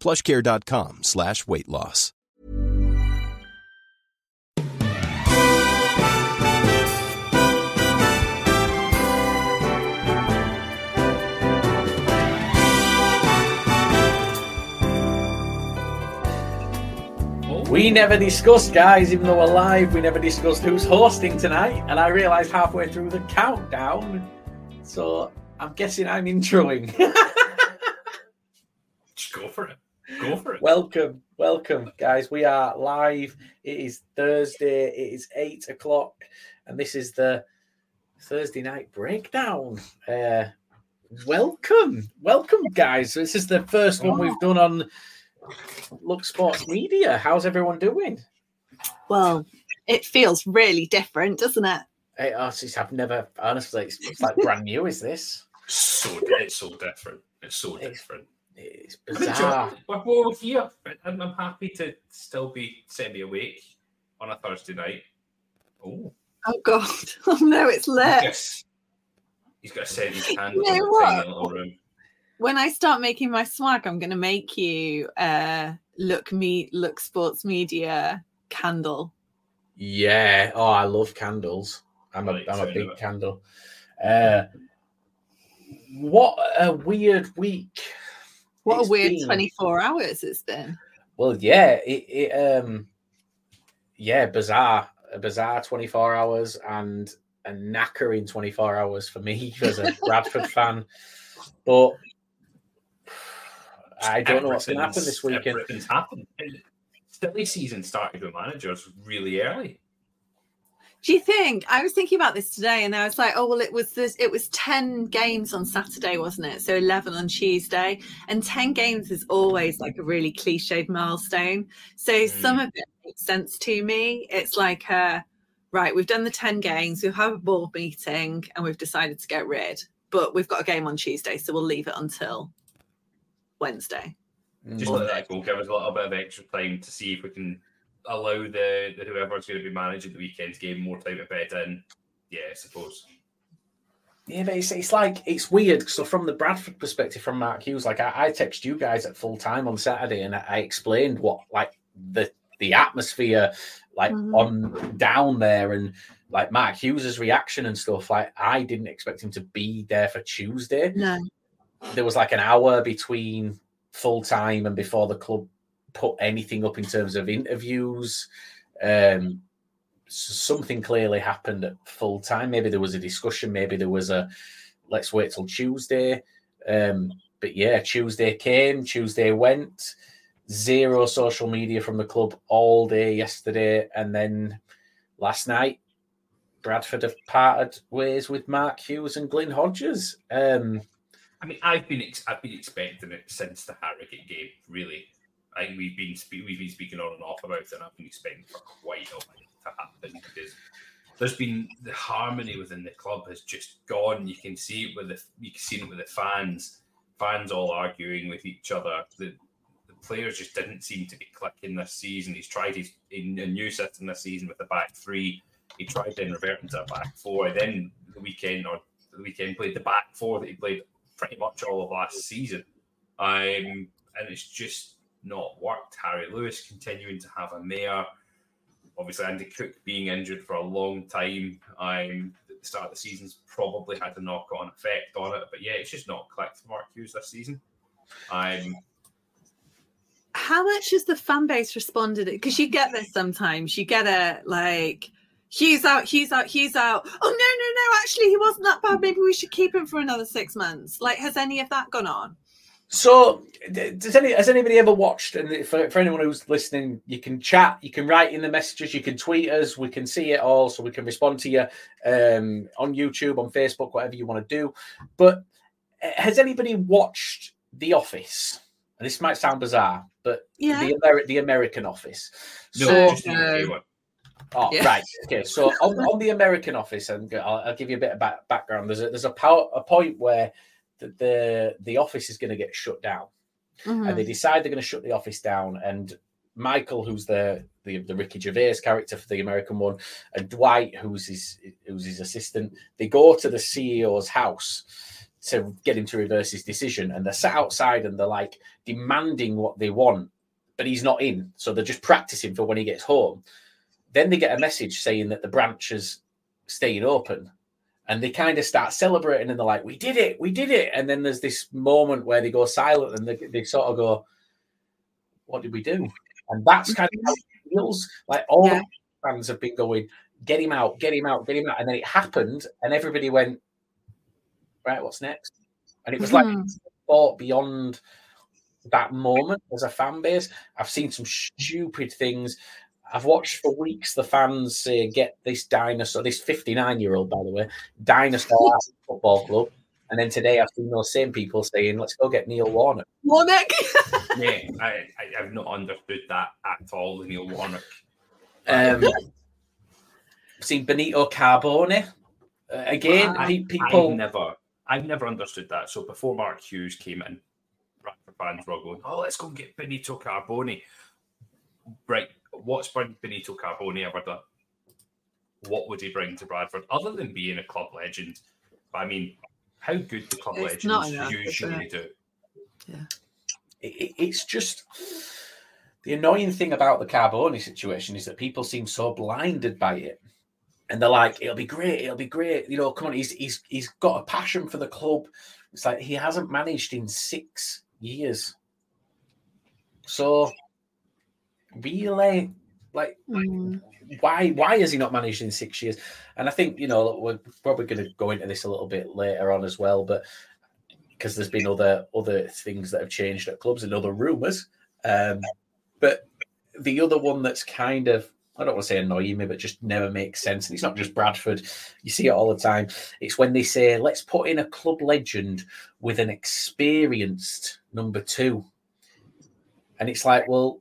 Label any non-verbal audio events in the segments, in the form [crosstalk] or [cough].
plushcare.com slash weight loss. We never discussed, guys, even though we're live, we never discussed who's hosting tonight. And I realised halfway through the countdown. So I'm guessing I'm introing. [laughs] Just go for it. Go for it. welcome, welcome, guys. We are live. It is Thursday. It is eight o'clock. And this is the Thursday night breakdown. Uh, welcome, welcome, guys. This is the first one we've done on Look Sports Media. How's everyone doing? Well, it feels really different, doesn't it? Hey, it's- I've never honestly. It's, it's like brand new. Is this? So it's so different. It's so It's different. It's I'm bizarre. enjoying- We're, we're here, and I'm happy to still be semi awake on a Thursday night. Oh, Oh God! [laughs] Oh no, it's I lit. guess he's got to send his hand You in know the what? little room. When I start making my swag, I'm going to make you uh look me look sports media candle. Yeah. Oh, I love candles. I'm a Right, am a big candle. Uh, what a weird week. What a weird been. 24 hours it's been. Well, yeah, it, it um, yeah, bizarre, a bizarre 24 hours and a knackering 24 hours for me [laughs] as a Bradford [laughs] fan. But I don't know what's going to happen this Everything's- weekend. Everything's happened. And Silly season started with managers really early. Do you think? I was thinking about this today, and I was like, "Oh well, it was this. It was ten games on Saturday, wasn't it? So eleven on Tuesday, and ten games is always like a really cliched milestone. So some of it makes sense to me. It's like, uh, right, we've done the ten games, we've had a board meeting, and we've decided to get rid. But we've got a game on Tuesday, so we'll leave it until Wednesday. Just let that go. Give us a little bit of extra time to see if we can allow the, the whoever's going to be managing the weekend's game more time to bed in. Yeah, I suppose. Yeah, but it's, it's like it's weird. So from the Bradford perspective, from Mark Hughes, like I, I text you guys at full time on Saturday, and I, I explained what like the the atmosphere like Mhm. on down there, and like Mark Hughes's reaction and stuff. Like I didn't expect him to be there for Tuesday. No, There was like an hour between full time and before the club put anything up in terms of interviews. Um, something clearly happened at full time. Maybe there was a discussion. Maybe there was a let's wait till Tuesday. Um, but yeah, Tuesday came, Tuesday went. Zero social media from the club all day yesterday, and then last night, Bradford have parted ways with Mark Hughes and Glyn Hodges. Um, I mean, I've been ex- I've been expecting it since the Harrogate game. Really, I think we've been spe- we've been speaking on and off about it, and I've been expecting for quite a while to happen because there's been the harmony within the club has just gone. You can see it with the you can see it with the fans, fans all arguing with each other. The, the players just didn't seem to be clicking this season. He's tried his in a new system this season with the back three. He tried then reverting to a back four. Then the weekend or the weekend played the back four that he played pretty much all of last season. Um, and it's just not worked. Harry Lewis continuing to have a mare. Obviously, Andy Cook being injured for a long time. Um, at the start of the season's probably had a knock on effect on it. But yeah, it's just not clicked for Mark Hughes this season. Um, How much has the fan base responded? Because you get this sometimes. You get a like, Hughes out, Hughes out, Hughes out. Oh no, no, no! Actually, he wasn't that bad. Maybe we should keep him for another six months. Like, has any of that gone on? So, does any has anybody ever watched? And for, for anyone who's listening, you can chat, you can write in the messages, you can tweet us, we can see it all, so we can respond to you um, on YouTube, on Facebook, whatever you want to do. But uh, has anybody watched The Office? And this might sound bizarre, but Yeah. the Ameri- the American Office. no, So, just the Oh, Yeah. right. Okay. So on, on the American office, and I'll, I'll give you a bit of back, background. There's a there's a, power, a point where the, the the office is going to get shut down, Mhm. and they decide they're going to shut the office down. And Michael, who's the, the the Ricky Gervais character for the American one, and Dwight, who's his who's his assistant, they go to the CEO's house to get him to reverse his decision, and they're sat outside and they're like demanding what they want, but he's not in, so they're just practicing for when he gets home. Then they get a message saying that the branch is staying open. And they kind of start celebrating and they're like, we did it, we did it. And then there's this moment where they go silent and they, they sort of go, what did we do? And that's kind of how it feels. Like all Yeah. the fans have been going, get him out, get him out, get him out. And then it happened and everybody went, right, what's next? And it was like Mhm. thought beyond that moment as a fan base. I've seen some stupid things. I've watched for weeks the fans say, get this dinosaur, this 59 year old, by the way, dinosaur [laughs] out football club. And then today I've seen those same people saying, let's go get Neil Warner. Warnock. [laughs] Yeah, [laughs] I, I, I've not understood that at all, Neil Warnock. Um, I've seen Benito Carbone. Uh, again, I, people. I've never, I've never understood that. So before Mark Hughes came in, Bradford fans were going, "Oh, let's go and get Benito Carboni." Right, what's Benito Carboni ever done? What would he bring to Bradford other than being a club legend? I mean, how good the club It's legends enough, is usually do. it, it- it's just the annoying thing about the Carboni situation is that people seem so blinded by it. And they're like, it'll be great, it'll be great. You know, come on, he's he's he's got a passion for the club. It's like he hasn't managed in six years. So really, like Mm. why why has he not managed in six years? And I think you know we're probably going to go into this a little bit later on as well, but because there's been other other things that have changed at clubs and other rumours. Um, but the other one that's kind of I don't want to say annoying me, but just never makes sense. And it's not just Bradford; you see it all the time. It's when they say, "Let's put in a club legend with an experienced number two. and it's like, well,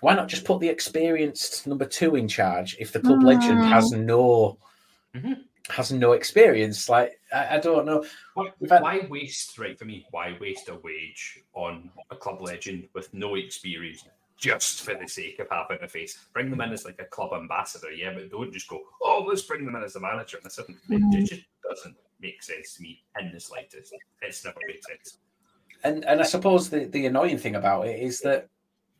why not just put the experienced number two in charge if the club legend Mm. has no Mhm. has no experience? Like, I, I don't know. Why, had- why waste, right, for me, why waste a wage on a club legend with no experience just for the sake of having a face? Bring them in as like a club ambassador, yeah, but don't just go, oh, let's bring them in as the manager. And this isn't, it just doesn't make sense to me in the slightest. It's never made sense. And and I suppose the, the annoying thing about it is that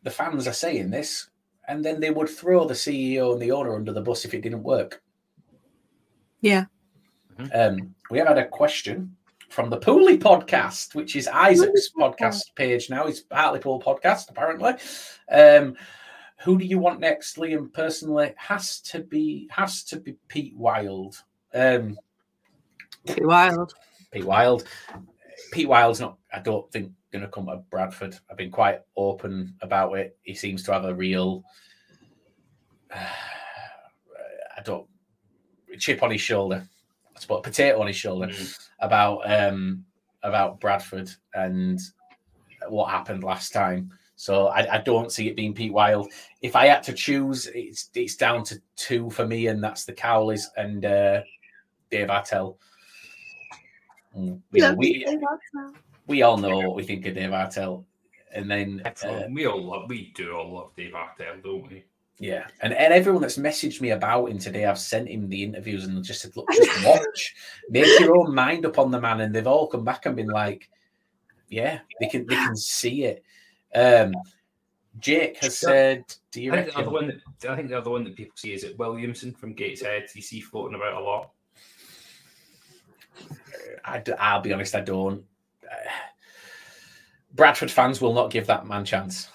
the fans are saying this, and then they would throw the CEO and the owner under the bus if it didn't work. Yeah. Um, we have had a question from the Pooley podcast, which is Isaac's podcast page now. It's Hartlepool podcast, apparently. Um, who do you want next, Liam? Personally, has to be has to be Pete Wild. Um, Too wild. Pete Wild. Pete Wild's not, I don't think, going to come to Bradford. I've been quite open about it. He seems to have a real, [sighs] I don't, chip on his shoulder. I suppose potato on his shoulder about um about Bradford and what happened last time. So I, I don't see it being Pete Wild. If I had to choose, it's it's down to two for me, and that's the Cowleys and uh, Dave Artell. Mm, you know, we we all know what we think of Dave Artell. and then uh, we all love, we do all love Dave Artell, don't we? Yeah, and, and everyone that's messaged me about him today, I've sent him the interviews and just said, look, [laughs] just watch, make your own mind up on the man, and they've all come back and been like, yeah, they can they can see it. Um, Jake has said, "Do you I think, the reckon?" other one that, I think the other one that people see is it Williamson from Gateshead. You see floating about a lot. I, d- I'll be honest, I don't. [sighs] Bradford fans will not give that man chance.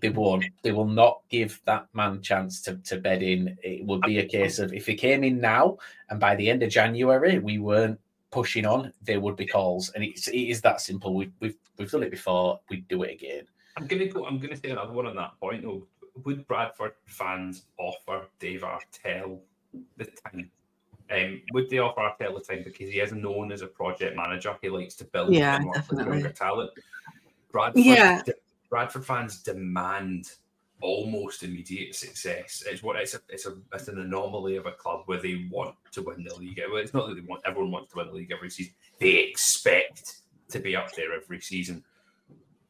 They won't. They will not give that man chance to, to bed in. It would be a case of if he came in now and by the end of January we weren't pushing on, there would be calls, and it's it is that simple. We've we've we've done it before. We do it again. I'm gonna go. I'm gonna say another one on that point. Though. Would Bradford fans offer Dave Artell the time? Um, would they offer Artell the time because he is known as a project manager? He likes to build Yeah, and work with definitely. younger talent. Bradford, Yeah. Bradford fans demand almost immediate success. It's what it's a, it's a it's an anomaly of a club where they want to win the league. Well, it's not that they want everyone wants to win the league every season. They expect to be up there every season.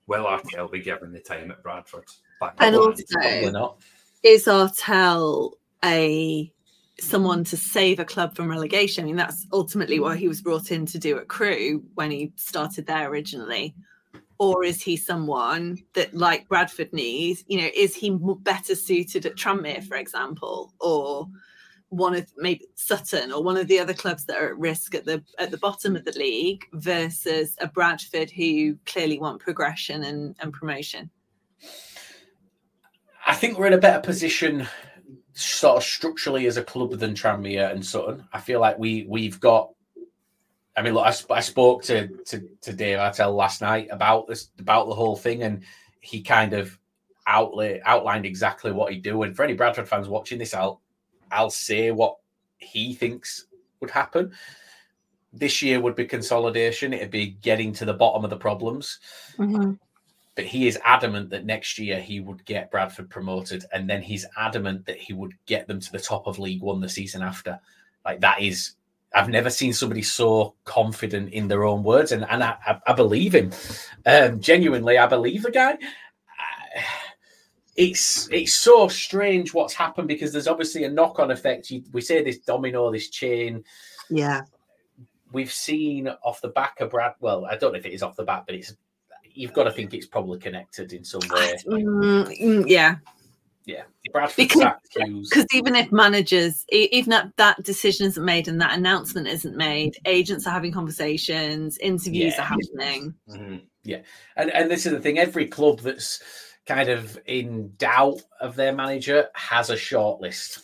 Will Artell be given the time at Bradford? Back And also- Is Artell a someone to save a club from relegation? I mean, that's ultimately what he was brought in to do at Crewe when he started there originally. Or is he someone that, like Bradford needs, you know, is he better suited at Tranmere, for example, or one of maybe Sutton or one of the other clubs that are at risk at the at the bottom of the league versus a Bradford who clearly want progression and, and promotion? I think we're in a better position, sort of structurally, as a club than Tranmere and Sutton. I feel like we we've got. I mean, look, I, sp- I spoke to, to to Dave Artell last night about this about the whole thing, and he kind of outlay, outlined exactly what he'd do. And for any Bradford fans watching this, I'll I'll say what he thinks would happen. This year would be consolidation. It'd be getting to the bottom of the problems mm-hmm. But he is adamant that next year he would get Bradford promoted, and then he's adamant that he would get them to the top of League One the season after. Like that is, I've never seen somebody so confident in their own words, and and I, I, believe him. Um, genuinely, I believe the guy. Uh, It's it's so strange what's happened because there's obviously a knock on effect. You, we say this domino, this chain Yeah. we've seen off the back of Brad. Well, I don't know if it is off the back, but it's you've got to think it's probably connected in some way. Mm, mm, yeah. Yeah, Bradford Because- even if managers, even if that decision isn't made and that announcement isn't made, agents are having conversations, interviews Yeah. are happening. Mhm. And and this is the thing: every club that's kind of in doubt of their manager has a short list.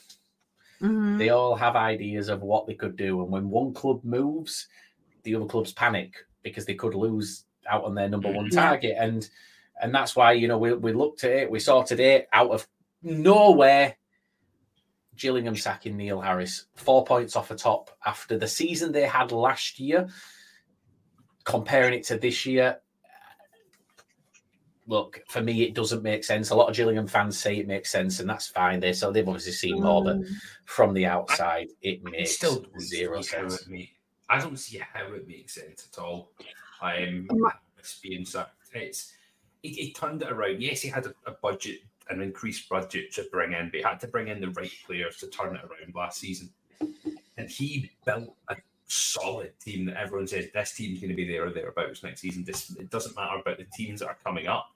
Mhm. They all have ideas of what they could do, and when one club moves, the other clubs panic because they could lose out on their number one mm-hmm. target, and and that's why you know we we looked at it, we saw today out of nowhere. Gillingham sacking Neil Harris, four points off the top after the season they had last year. Comparing it to this year, look for me, it doesn't make sense. A lot of Gillingham fans say it makes sense, and that's fine. They so they've obviously seen more, but mm. from the outside, it I makes still don't zero see how sense. it I don't see how it makes sense at all. Experienced that. It's he, he turned it around. Yes, he had a, a budget, an increased budget to bring in, but he had to bring in the right players to turn it around last season. And he built a solid team that everyone says this team's going to be there or thereabouts next season. This it doesn't matter about the teams that are coming up.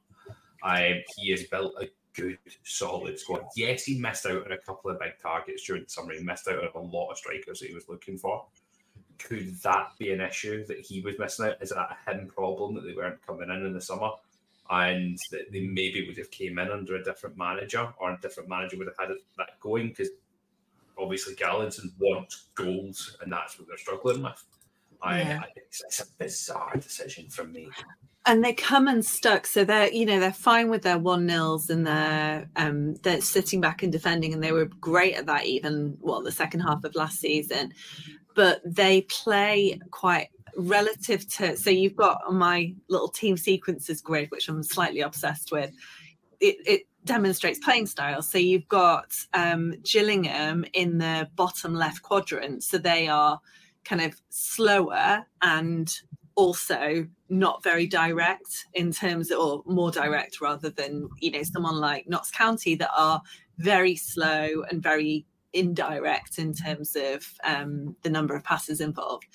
Um, he has built a good, solid squad. Yes, he missed out on a couple of big targets during the summer. He missed out on a lot of strikers that he was looking for. Could that be an issue that he was missing out? Is that a him problem that they weren't coming in in the summer, and that they maybe would have came in under a different manager, or a different manager would have had it, that going? Because obviously Galinson wants goals, and that's what they're struggling with. I, Yeah. I it's, it's a bizarre decision from me. and they come unstuck so they're you know they're fine with their one nils and they're um they're sitting back and defending and they were great at that even well the second half of last season but they play quite relative to so you've got my little team sequences grid which i'm slightly obsessed with. It, it demonstrates playing style. So you've got um gillingham in the bottom left quadrant. So they are kind of slower and also not very direct in terms of, or more direct rather than you know someone like Notts County that are very slow and very indirect in terms of um, the number of passes involved.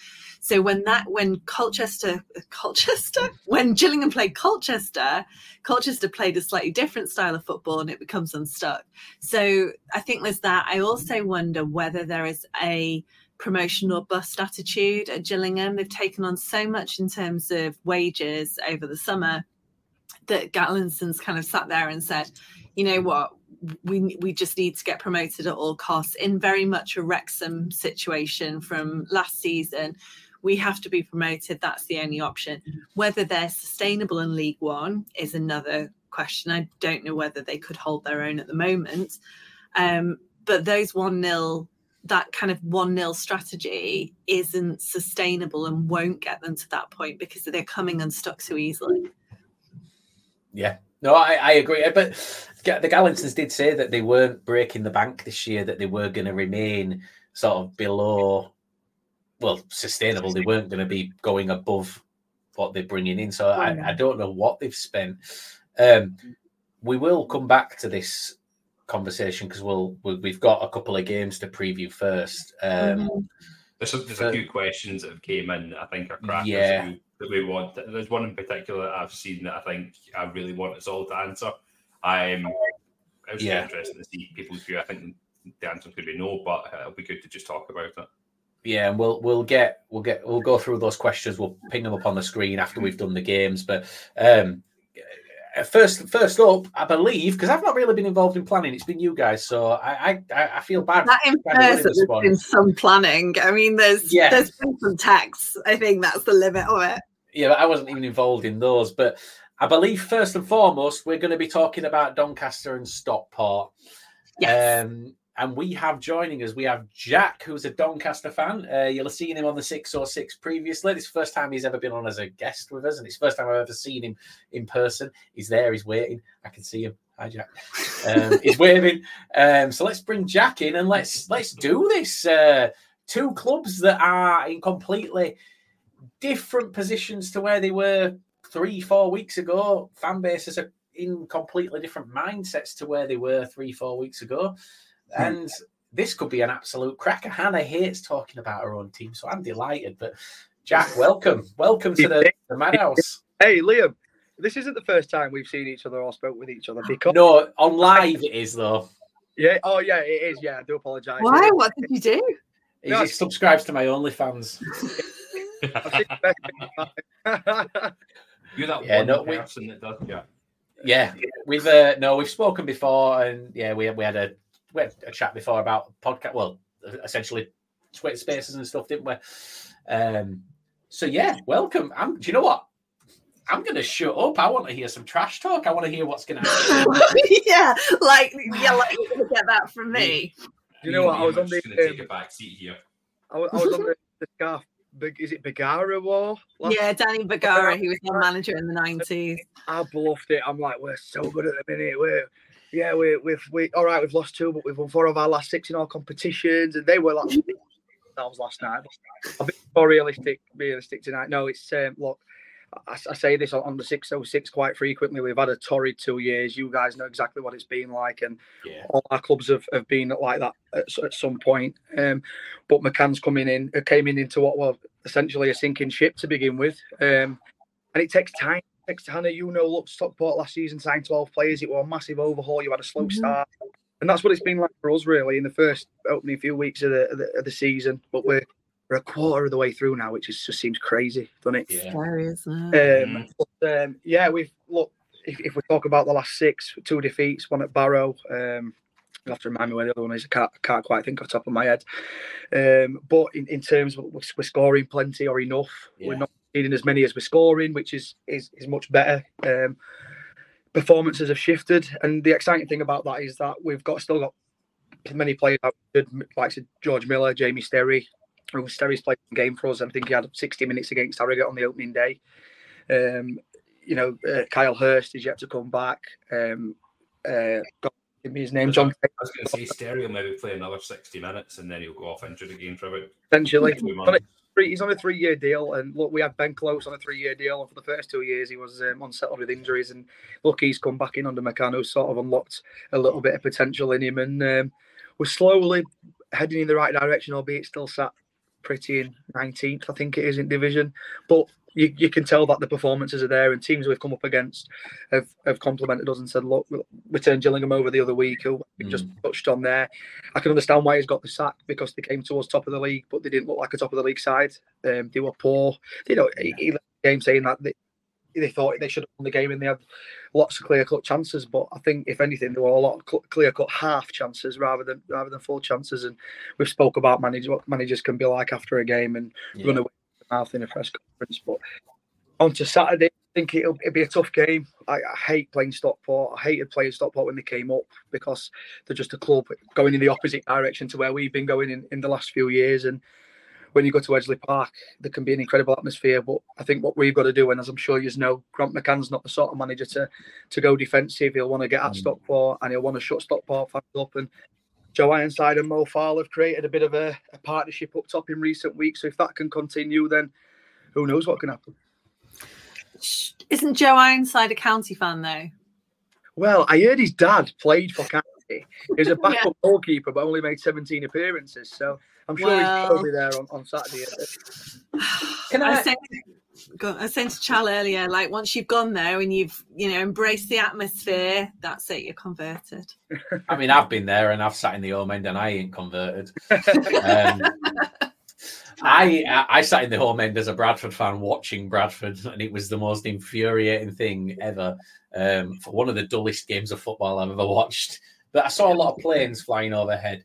So when that when Colchester Colchester when Gillingham played Colchester, Colchester played a slightly different style of football and it becomes unstuck. So I think there's that. I also wonder whether there is a promotion or bust attitude at Gillingham. They've taken on so much in terms of wages over the summer that Galinson's kind of sat there and said, you know what, we we just need to get promoted at all costs in very much a Wrexham situation from last season. We have to be promoted. That's the only option. Whether they're sustainable in League One is another question. I don't know whether they could hold their own at the moment. Um, but those 1 0, that kind of 1 0 strategy isn't sustainable and won't get them to that point because they're coming unstuck so easily. Yeah, no, I, I agree. But the Galinsons did say that they weren't breaking the bank this year, that they were going to remain sort of below, well, sustainable. They weren't going to be going above what they're bringing in. So oh, I, I, don't know what they've spent. Um, we will come back to this conversation because we'll, we have got a couple of games to preview first. Um, mm-hmm. There's, a, there's a few questions that have came in. I think are crackers. Yeah that we want. There's one in particular that I've seen that I think I really want us all to answer. I'm. It was yeah. interesting to see people's view. I think the answer could be no, but uh, it'll be good to just talk about it. Yeah, and we'll we'll get we'll get we'll go through those questions. We'll ping them up on the screen after we've done the games. But um, uh, first first up, I believe because I've not really been involved in planning. It's been you guys, so I I, I feel bad. That infers that there's been some planning. I mean, there's yeah. there's been some text. I think that's the limit of it yeah, I wasn't even involved in those. But I believe first and foremost, we're going to be talking about Doncaster and Stockport. Yes. Um, and we have joining us, we have Jack, who's a Doncaster fan. Uh, you'll have seen him on the 606 previously. This is the first time he's ever been on as a guest with us, and it's the first time I've ever seen him in person. He's there, he's waiting. I can see him. Hi, Jack. Um, he's [laughs] waving. Um, so let's bring Jack in and let's let's do this. Uh, two clubs that are in completely different positions to where they were three, four weeks ago. Fan bases are in completely different mindsets to where they were three, four weeks ago. Hmm. And this could be an absolute cracker. Hannah hates talking about her own team, so I'm delighted. But Jack, welcome. Welcome to the, the Madhouse. Hey, Liam. This isn't the first time we've seen each other or spoke with each other because No, on live it is though. Yeah, oh yeah, it is. Yeah, I do apologize. Why? What did you do? He, no, subscribes to my OnlyFans. [laughs] [laughs] [laughs] You're that yeah, one no, person we, that does, yeah. Yeah, we've uh, no, we've spoken before, and yeah, we we had a we had a chat before about podcast. Well, essentially, Twitter Spaces and stuff, didn't we? Um, so yeah, welcome. I'm, do you know what? I'm going to shut up. I want to hear some trash talk. I want to hear what's going to happen. [laughs] yeah, like yeah, like you're going to get that from me. You know what? I was on the um, take a back seat here. I was, I was on the, the scarf is it Bergara war? yeah, Danny Bergara. He was our manager in the nineties. I bluffed it. I'm like, we're so good at the minute. We're yeah, we we've we all right. We've lost two, but we've won four of our last six in all competitions, and they were like [laughs] that was last night. A bit more realistic, realistic tonight. No, it's um, look. I, I, say this on the 606 quite frequently. We've had a torrid two years. You guys know exactly what it's been like, and yeah. all our clubs have, have been like that at, at some point. Um, but McCann's coming in, uh, came in into what was essentially a sinking ship to begin with, um, and it takes time. It takes Hannah, you know, look, Stockport last season signed 12 players. It was a massive overhaul. You had a slow mm-hmm. start, and that's what it's been like for us really in the first opening few weeks of the, of the, of the season. But we're we're a quarter of the way through now, which is, just seems crazy, doesn't it? Yeah. Scary, isn't it? Um, but, um, yeah, we've look. If, if, we talk about the last six, two defeats, one at Barrow. Um, you have to remind me where the other one is. I can't, I can't quite think off the top of my head. Um, but in, in terms of we're, we're scoring plenty or enough, yeah. we're not needing as many as we're scoring, which is is, is much better. Um, performances have shifted, and the exciting thing about that is that we've got still got many players out, like George Miller, Jamie Sterry, Sterry's played a game for us. I think he had 60 minutes against Harrogate on the opening day. Um, you know, uh, Kyle Hurst is yet to come back. Um, uh, give me his name, John. I was going to say Sterry will maybe play another 60 minutes and then he'll go off injured again for about potentially. he's on a three-year deal, and look, we had Ben Close on a three-year deal, and for the first two years he was um, unsettled with injuries, and look, he's come back in under McCann, who's sort of unlocked a little bit of potential in him, and um, we're slowly heading in the right direction, albeit still sat pretty in 19th, I think it is in division, but you, you can tell that the performances are there, and teams we've come up against have, have complimented us and said, look, we turned Gillingham over the other week, who we just touched on there. I can understand why he's got the sack because they came towards top of the league, but they didn't look like a top of the league side. Um, they were poor. You know, he, he left the game saying that they, they thought they should have won the game and they had lots of clear cut chances. But I think if anything, there were a lot of clear cut half chances rather than rather than full chances. And we've spoke about manage, what managers can be like after a game and Yeah. run away with the mouth in a press conference. But on to Saturday, I think it'll, it'll be a tough game. I, I hate playing Stockport. I hated playing Stockport when they came up because they're just a club going in the opposite direction to where we've been going in, in the last few years. And when you go to Edgeley Park, there can be an incredible atmosphere. But I think what we've got to do, and as I'm sure you know, Grant McCann's not the sort of manager to to go defensive. He'll want to get at mm. Stockport and he'll want to shut Stockport fans up. And Joe Ironside and Mo Fowler have created a bit of a, a partnership up top in recent weeks. So if that can continue, then who knows what can happen. Isn't Joe Ironside a county fan though? Well, I heard his dad played for County. He was a [laughs] backup goalkeeper, but only made 17 appearances. So I'm sure he's Well- probably there on, on Saturday. [sighs] Can I, was saying, I was saying to Chal earlier, like once you've gone there and you've you know embraced the atmosphere, that's it. You're converted. I mean, I've been there and I've sat in the home end and I ain't converted. [laughs] Um, I I I sat in the home end as a Bradford fan watching Bradford, and it was the most infuriating thing ever. Um, for one of the dullest games of football I've ever watched. But I saw a lot of planes flying overhead.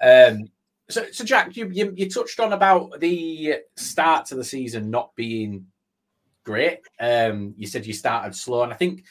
Um, so, so Jack, you, you you touched on about the start to the season not being great. Um, you said you started slow, and I think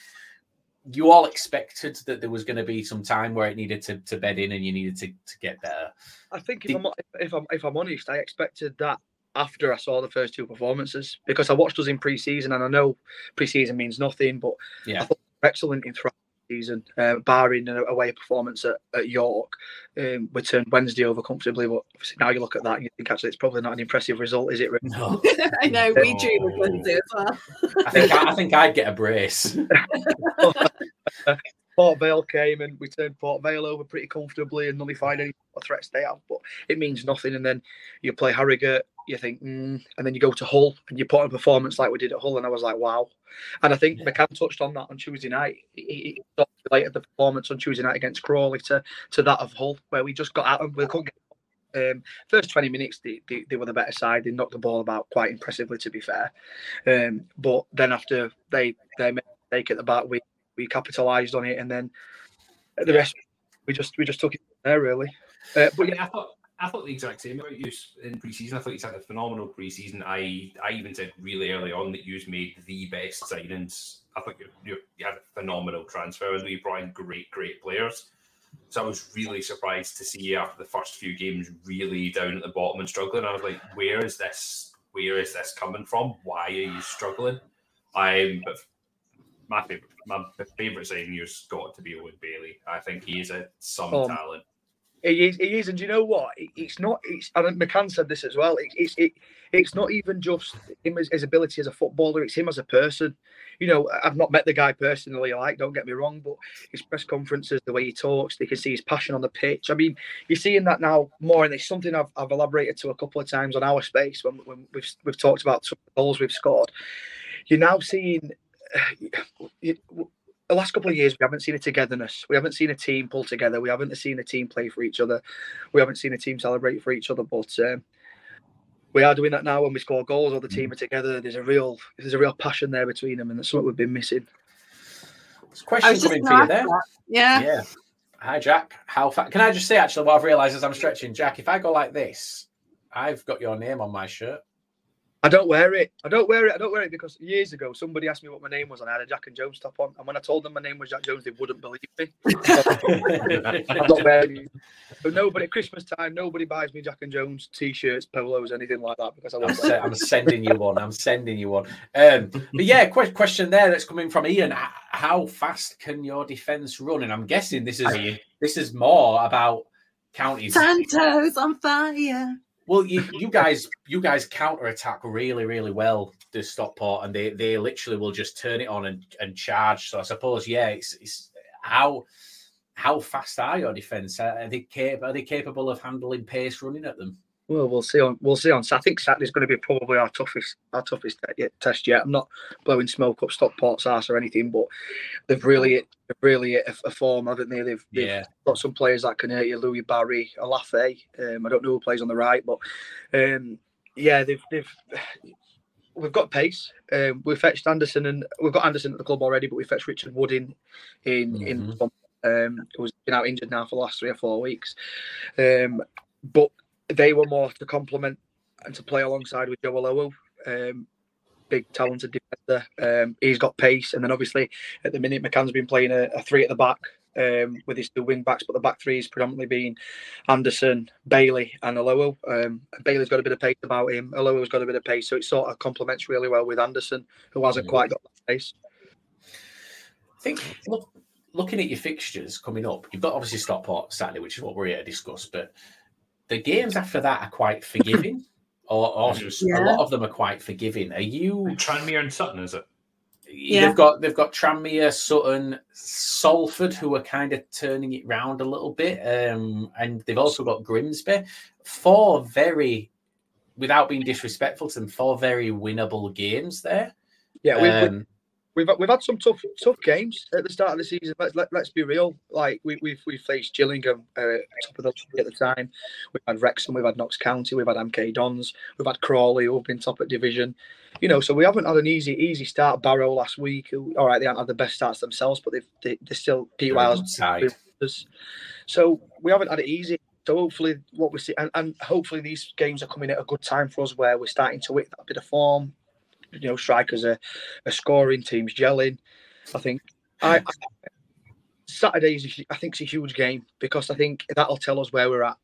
you all expected that there was going to be some time where it needed to, to bed in and you needed to, to get better. I think if I'm, if I'm if I'm honest, I expected that after I saw the first two performances because I watched us in pre-season and I know pre-season means nothing, but Yeah. I thought we were excellent in throughout season, uh, barring an away performance at, at York. Um, we turned Wednesday over comfortably, but obviously now you look at that and you think actually it's probably not an impressive result, is it? Really? No, [laughs] I know we drew with Wednesday as well. I think I, I think I'd get a brace. [laughs] [laughs] Port Vale came and we turned Port Vale over pretty comfortably and nullified any threats they have, but it means nothing. And then you play Harrogate, you think, mm, and then you go to Hull and you put on a performance like we did at Hull, and I was like, wow. And I think McCann touched on that on Tuesday night. He, he related the performance on Tuesday night against Crawley to, to that of Hull, where we just got at them. We couldn't get um, first 20 minutes, they, they, they were the better side. They knocked the ball about quite impressively, to be fair. Um, but then after they they made a mistake at the back, we we capitalised on it, and then the rest we just we just took it from there really. Uh, but yeah, I thought I thought the exact same about you in preseason. I thought you had a phenomenal preseason. I I even said really early on that you made the best signings. I thought you, you, had a phenomenal transfer and you brought in great great players. So I was really surprised to see you after the first few games really down at the bottom and struggling. I was like, where is this? Where is this coming from? Why are you struggling? I'm but my favorite my favorite signing you've got to be Owen Bailey. I think he is a some Um, talent. He is, he is, and you know what? It- It's not. It's and McCann said this as well. It, it's it, it's not even just him as his ability as a footballer. It's him as a person. You know, I've not met the guy personally. Like, don't get me wrong, but his press conferences, the way he talks, they can see his passion on the pitch. I mean, you're seeing that now more, and it's something I've, I've elaborated to a couple of times on our space when, when we've we've talked about some goals we've scored. You're now seeing. [sighs] you- the last couple of years, we haven't seen a togetherness. We haven't seen a team pull together. We haven't seen a team play for each other. We haven't seen a team celebrate for each other. But um, we are doing that now when we score goals. All the team are together. There's a real, there's a real passion there between them, and that's what we've been missing. There's a I question was just coming for you there. that. Yeah. Yeah. Hi, Jack. How fa- can I just say actually what I've realised as I'm stretching, Jack? If I go like this, I've got your name on my shirt. I don't wear it. I don't wear it. I don't wear it because years ago somebody asked me what my name was, and I had a Jack and Jones top on. And when I told them my name was Jack Jones, they wouldn't believe me. [laughs] I'm not wearing it. But nobody at Christmas time, nobody buys me Jack and Jones t-shirts, polos, anything like that because I I'm, won't. se- I'm sending you one. I'm sending you one. Um, but yeah, que- question there that's coming from Ian. How fast can your defence run? And I'm guessing this is this is more about counties. Santos on fire. Well, you, you guys, you guys counter attack really, really well. The Stockport, and they they literally will just turn it on and, and charge. So I suppose, yeah, it's it's how how fast are your defense? Are they capable? Are they capable of handling pace running at them? Well, we'll see on we'll see on. I think Saturday's going to be probably our toughest our toughest test yet. I'm not blowing smoke up Stockport's ass or anything, but they've really they've really hit a, a form, haven't they? They've, they've Yeah. got some players that can hurt you. Louie Barry, Olaofe. Um, I don't know who plays on the right, but um, yeah, they've they've we've got pace. Um, we fetched Anderson and we've got Anderson at the club already, but we fetched Richard Wood in in in um, who's been out injured now for the last three or four weeks. Um, but they were more to complement and to play alongside with Joe Olowu. Um, big talented defender. Um, he's got pace, and then obviously at the minute McCann's been playing a, a three at the back um, with his two wing backs, but the back three is predominantly been Anderson, Bailey, and Olowu. Um, Bailey's got a bit of pace about him. Olowu's got a bit of pace, so it sort of complements really well with Anderson, who hasn't quite got that pace. I think look, looking at your fixtures coming up, you've got obviously Stockport Saturday, which is what we're here to discuss, but the games after that are quite forgiving, [laughs] or, or Yeah. a lot of them are quite forgiving. Are you? Tranmere and Sutton, is it? Yeah. They've got they've got Tranmere, Sutton, Salford, who are kind of turning it round a little bit, um, and they've also got Grimsby. Four very, without being disrespectful to them, four very winnable games there. Yeah, we've, Um, we've we've had some tough tough games at the start of the season. Let's let, let's be real. Like we we've we faced Gillingham uh, top of the league at the time. We've had Wrexham, we've had Notts County, we've had MK Dons, we've had Crawley who've been top at division. You know, so we haven't had an easy easy start. Barrow last week, who, all right, they haven't had the best starts themselves, but they've they, they're still Wiles. So we haven't had it easy. So hopefully, what we see, and, and hopefully these games are coming at a good time for us, where we're starting to hit that bit of form. You know, strikers are, are scoring, teams gelling. I think I, I Saturday is, a I think, it's a huge game because I think that'll tell us where we're at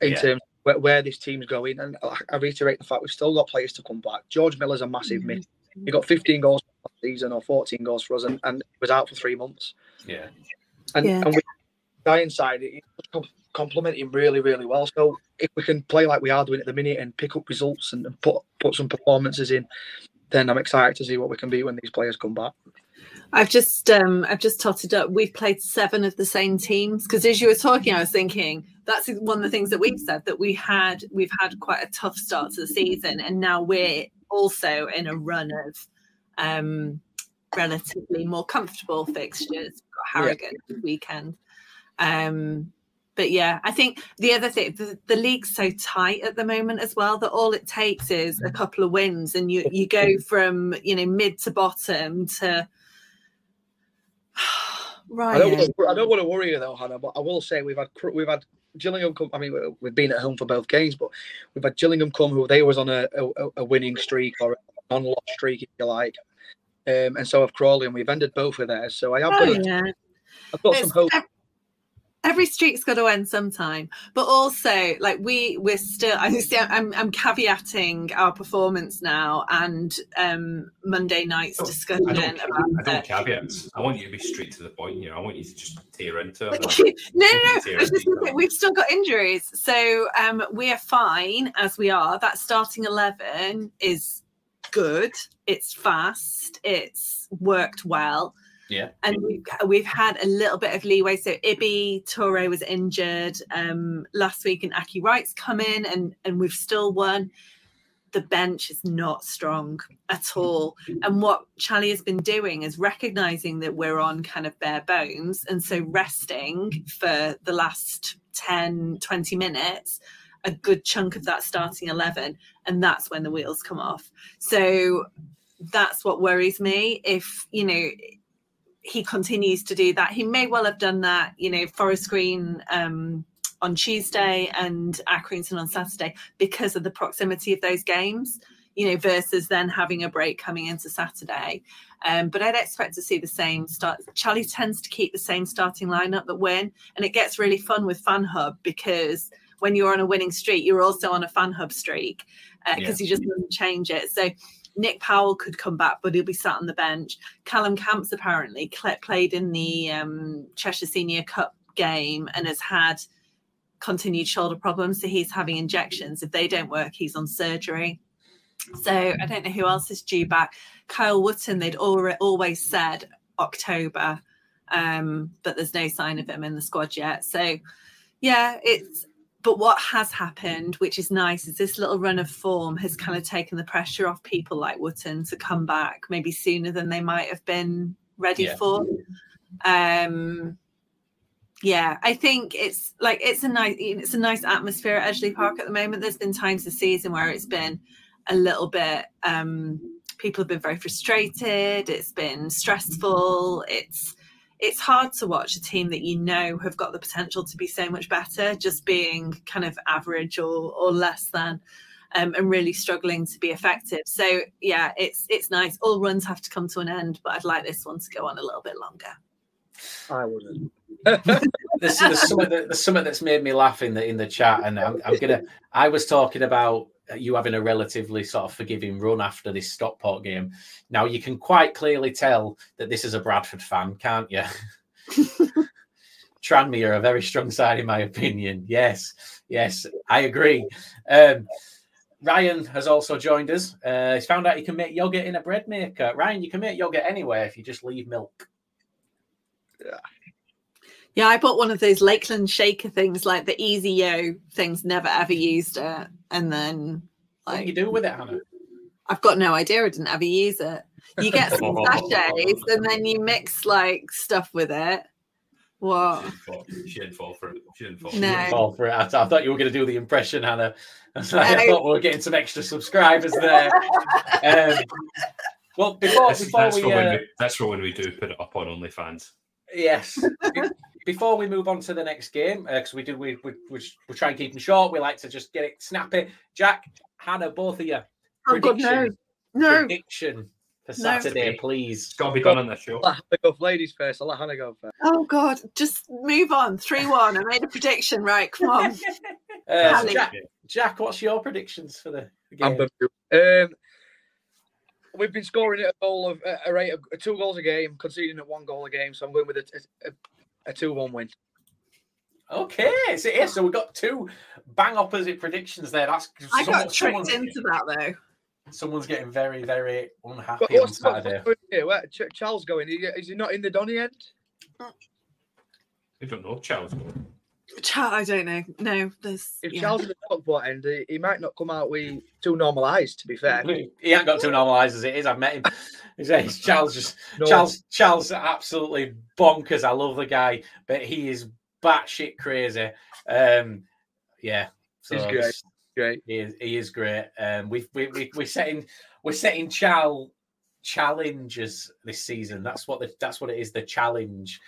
in Yeah. terms of where, where this team's going. And I, I reiterate the fact we've still got players to come back. George Miller's a massive miss. He got 15 goals last season or 14 goals for us, and, and was out for three months. yeah. And, Yeah. and with guy inside, it com- him really, really well. So if we can play like we are doing at the minute and pick up results and, and put put some performances in, then I'm excited to see what we can be when these players come back. I've just um I've just totted up. We've played seven of the same teams because as you were talking, I was thinking that's one of the things that we've said that we had we've had quite a tough start to the season, and now we're also in a run of um relatively more comfortable fixtures. We've got Harrogate this weekend. Um but yeah, I think the other thing, the, the league's so tight at the moment as well that all it takes is a couple of wins, and you you go [laughs] from you know mid to bottom to [sighs] I right. don't, wanna, I don't want to worry you though, Hannah, but I will say we've had we've had Gillingham come. I mean, we- we've been at home for both games, but we've had Gillingham come who they was on a, a, a winning streak or a non-loss streak, if you like. Um, and so have Crawley, and we've ended both of theirs. So I have Oh, got, yeah. I've got some hope. Ev- Every streak's got to end sometime, but also like we we're still. I see. I'm I'm caveating our performance now and um Monday night's Oh, discussion I don't, about I don't caveats. I want you to be straight to the point. You know, I want you to just tear into it. [laughs] no, no, no. Tear I was just into gonna say, it. We've still got injuries, so um, we are fine as we are. That starting eleven is good. It's fast. It's worked well. Yeah. and we've, we've had a little bit of leeway. So Ibou Touray was injured um, last week, and Aki Wright's come in, and and we've still won. The bench is not strong at all. And what Charlie has been doing is recognizing that we're on kind of bare bones. And so resting for the last 10, 20 minutes, a good chunk of that starting 11. And that's when the wheels come off. So that's what worries me. If, you know, he continues to do that, he may well have done that, you know, Forest Green um, on Tuesday and Accrington on Saturday because of the proximity of those games you know, versus then having a break coming into Saturday. Um, but I'd expect to see the same start. Charlie tends to keep the same starting lineup that win, and it gets really fun with Fan Hub because when you're on a winning streak, you're also on a Fan Hub streak because Yeah. he just doesn't change it. So Nick Powell could come back, but he'll be sat on the bench. Callum Camps apparently played in the um, Cheshire Senior Cup game and has had continued shoulder problems. So he's having injections. If they don't work, he's on surgery. So I don't know who else is due back. Kyle Wootton, they'd al- always said October, um, but there's no sign of him in the squad yet. So yeah, it's but what has happened, which is nice, is this little run of form has kind of taken the pressure off people like Wootton to come back maybe sooner than they might have been ready Yeah. for. Um yeah, I think it's like it's a nice it's a nice atmosphere at Edgeley Park at the moment. There's been times this season where it's been a little bit um people have been very frustrated, it's been stressful, it's it's hard to watch a team that you know have got the potential to be so much better just being kind of average or or less than um, and really struggling to be effective. So yeah, it's it's nice. All runs have to come to an end, but I'd like this one to go on a little bit longer. I wouldn't. [laughs] there's, there's something that, there's something that's made me laugh in the in the chat, and I'm, I'm gonna. I was talking about you having a relatively sort of forgiving run after this Stockport game. Now you can quite clearly tell that this is a Bradford fan, can't you? [laughs] Tranmere a very strong side, in my opinion. Yes, yes, I agree. Um, Ryan has also joined us. Uh, he's found out he can make yogurt in a bread maker. Ryan, you can make yogurt anywhere if you just leave milk. Yeah. Yeah, I bought one of those Lakeland shaker things, like the EasiYo things. Never ever used it, and then What do you do with it, Hannah? I've got no idea. I didn't ever use it. You get some [laughs] sachets, and then you mix like stuff with it. What? She didn't fall for it. She didn't fall. No. fall for it. I, I thought you were going to do the impression, Hannah. I, was like, I No. thought we were getting some extra subscribers there. Um, well, before That's, before that's, we, for when uh, we that's for when we do put it up on OnlyFans. yes, be- before we move on to the next game, because we do we we we, we try and keep them short. We like to just get it snappy. Jack, Hannah, both of you. Oh God, no, no. Prediction for No. Saturday, please. It's got to be done on the show. Let Hannah go for ladies first. I'll let Hannah go first. Oh God, just move on. Three one. I made a prediction. Right, come on. [laughs] Uh, so Jack, Jack, what's your predictions for the, the game? Um, we've been scoring at a goal of a rate of two goals a game, conceding at one goal a game. So I'm going with a, a, a two-one win. Okay, so yeah, so we've got two bang opposite predictions there. That's I someone- got tricked someone's- into that though. Someone's getting very, very unhappy But on what's, what's Saturday. Where Ch- Charles going? Is he- Is he not in the Donny end? I don't know. Charles. Cha- I don't know. No, there's. If yeah. Charles in the Stockport end, he, he might not come out with two normal eyes. To be fair, He ain't got too normalised as it is. I've met him. He's Charles just No. Charles Charles absolutely bonkers. I love the guy, but he is batshit crazy. Um, yeah, so He's great. great. He is, he is great. Um, we we we we're setting we're setting Chal challenges this season. That's what the that's what it is. The challenge.